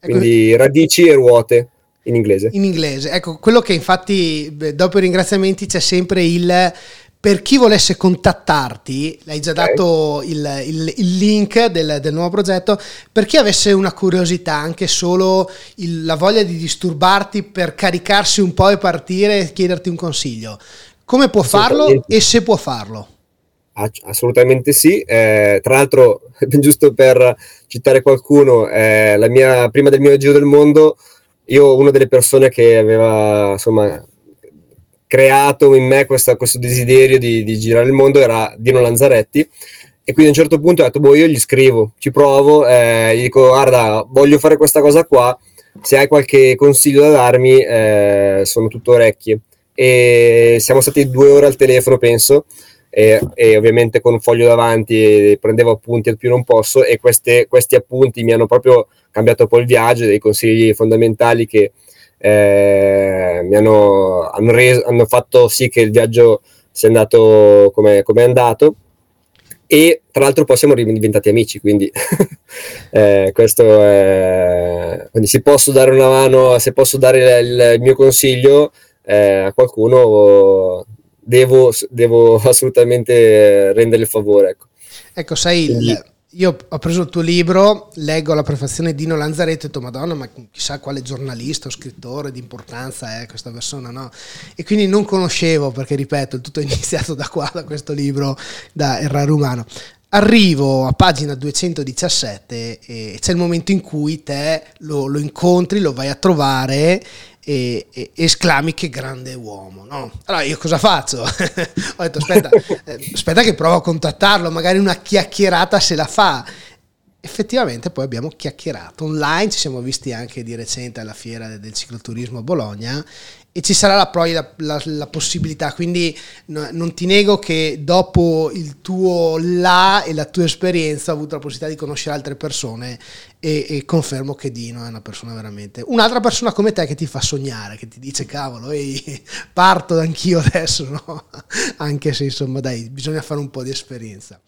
quindi ecco, radici e ruote in inglese. In inglese, ecco, quello che infatti dopo i ringraziamenti c'è sempre il per chi volesse contattarti, l'hai già dato il, il, il link del, del, nuovo progetto, per chi avesse una curiosità, anche solo il, la voglia di disturbarti per caricarsi un po' e partire e chiederti un consiglio, come può farlo e se può farlo? Assolutamente sì, eh, tra l'altro, <laughs> giusto per citare qualcuno, eh, la mia, prima del mio giro del mondo, io una delle persone che aveva insomma creato in me questa, questo desiderio di, di, girare il mondo era Dino Lanzaretti e quindi a un certo punto ho detto, boh, io gli scrivo, ci provo, eh, gli dico, guarda, voglio fare questa cosa qua, se hai qualche consiglio da darmi, eh, sono tutto orecchie. E siamo stati due ore al telefono, penso, e, e, ovviamente con un foglio davanti prendevo appunti al più non posso e queste, questi appunti mi hanno proprio cambiato un po' il viaggio, dei consigli fondamentali che eh, mi hanno, hanno, reso, hanno, fatto sì che il viaggio sia andato come, come è andato. E tra l'altro poi siamo diventati amici quindi <laughs> eh, questo è quindi se posso dare una mano se posso dare il, il mio consiglio eh, a qualcuno devo, devo <laughs> assolutamente rendere il favore ecco, ecco sai il io ho preso il tuo libro, leggo la prefazione di Dino Lanzaretti e ho detto Madonna, ma chissà quale giornalista o scrittore di importanza è questa persona, no? E quindi non conoscevo, perché ripeto, il tutto è <laughs> iniziato da qua, da questo libro, da Errare Umano. Arrivo a pagina 217 e c'è il momento in cui te lo, lo incontri, lo vai a trovare e, e, esclami che grande uomo, no? Allora io cosa faccio? <laughs> Ho detto aspetta, <laughs> eh, aspetta che provo a contattarlo, magari una chiacchierata se la fa. Effettivamente poi abbiamo chiacchierato online, ci siamo visti anche di recente alla fiera del cicloturismo a Bologna e ci sarà la, la, la, la possibilità, quindi no, non ti nego che dopo il tuo là e la tua esperienza ho avuto la possibilità di conoscere altre persone e, e, confermo che Dino è una persona veramente... Un'altra persona come te che ti fa sognare, che ti dice cavolo, ehi, <laughs> parto anch'io adesso, <laughs> no? Anche se insomma dai, bisogna fare un po' di esperienza.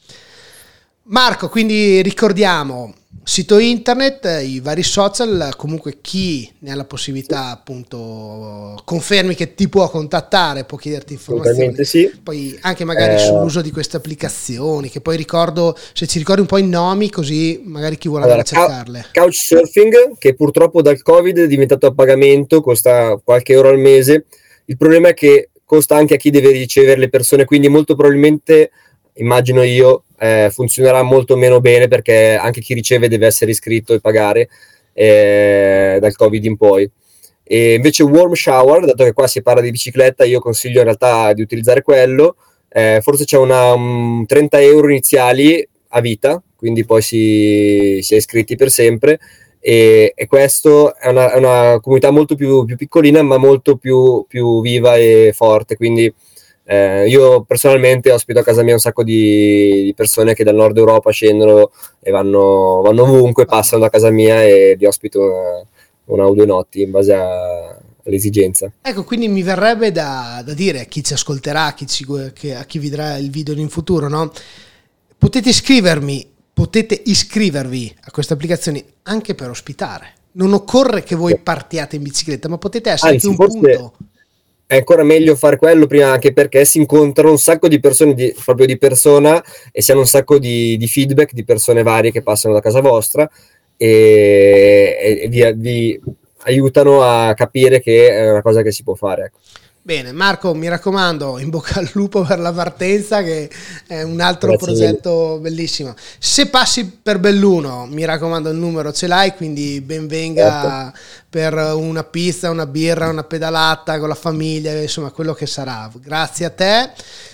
Marco, quindi ricordiamo sito internet, i vari social, comunque chi ne ha la possibilità appunto confermi che ti può contattare, può chiederti informazioni. Sì. Poi anche magari eh, sull'uso di queste applicazioni, che poi ricordo, se ci ricordi un po' i nomi, così magari chi vuole allora, andare a cercarle. Couchsurfing, che purtroppo dal Covid è diventato a pagamento, costa qualche euro al mese. Il problema è che costa anche a chi deve ricevere le persone, quindi molto probabilmente, immagino io, eh, funzionerà molto meno bene perché anche chi riceve deve essere iscritto e pagare eh, dal Covid in poi. E invece Warm Shower, dato che qua si parla di bicicletta, io consiglio in realtà di utilizzare quello. Eh, forse c'è una um, 30 euro iniziali a vita, quindi poi si, si è iscritti per sempre. E, e questo è una, è una, comunità molto più, più, piccolina, ma molto più, più viva e forte. Quindi eh, io personalmente ospito a casa mia un sacco di, di, persone che dal nord Europa scendono e vanno, vanno ovunque, passano da casa mia e vi ospito una, una o due notti in base a, all'esigenza. Ecco, quindi mi verrebbe da, da dire a chi ci ascolterà, a chi, ci, a chi vedrà il video in futuro, no? Potete iscrivermi, potete iscrivervi a queste applicazioni anche per ospitare. Non occorre che voi partiate in bicicletta, ma potete essere Anzi, un forse, punto è ancora meglio fare quello prima anche perché si incontrano un sacco di persone di, proprio di persona e si hanno un sacco di, di, feedback di persone varie che passano da casa vostra e, e vi, vi, aiutano a capire che è una cosa che si può fare. Ecco. Bene, Marco, mi raccomando, in bocca al lupo per la partenza, che è un altro Grazie progetto mille. bellissimo. Se passi per Belluno, mi raccomando, il numero ce l'hai, quindi benvenga certo. per una pizza, una birra, una pedalata con la famiglia, insomma, quello che sarà. Grazie a te,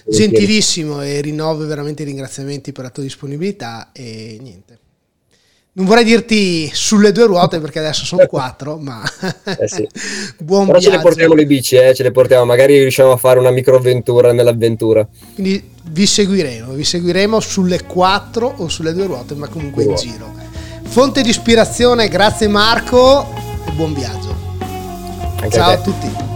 gentilissimo e rinnovo veramente i ringraziamenti per la tua disponibilità e niente non vorrei dirti sulle due ruote perché adesso sono <laughs> quattro, ma eh sì. <laughs> buon Però viaggio. ce le portiamo le bici, eh, ce le portiamo, magari riusciamo a fare una microavventura nell'avventura. Quindi vi seguiremo, vi seguiremo sulle quattro o sulle due ruote, ma comunque in giro. Fonte di ispirazione, grazie Marco e buon viaggio. Anche Ciao a, a tutti.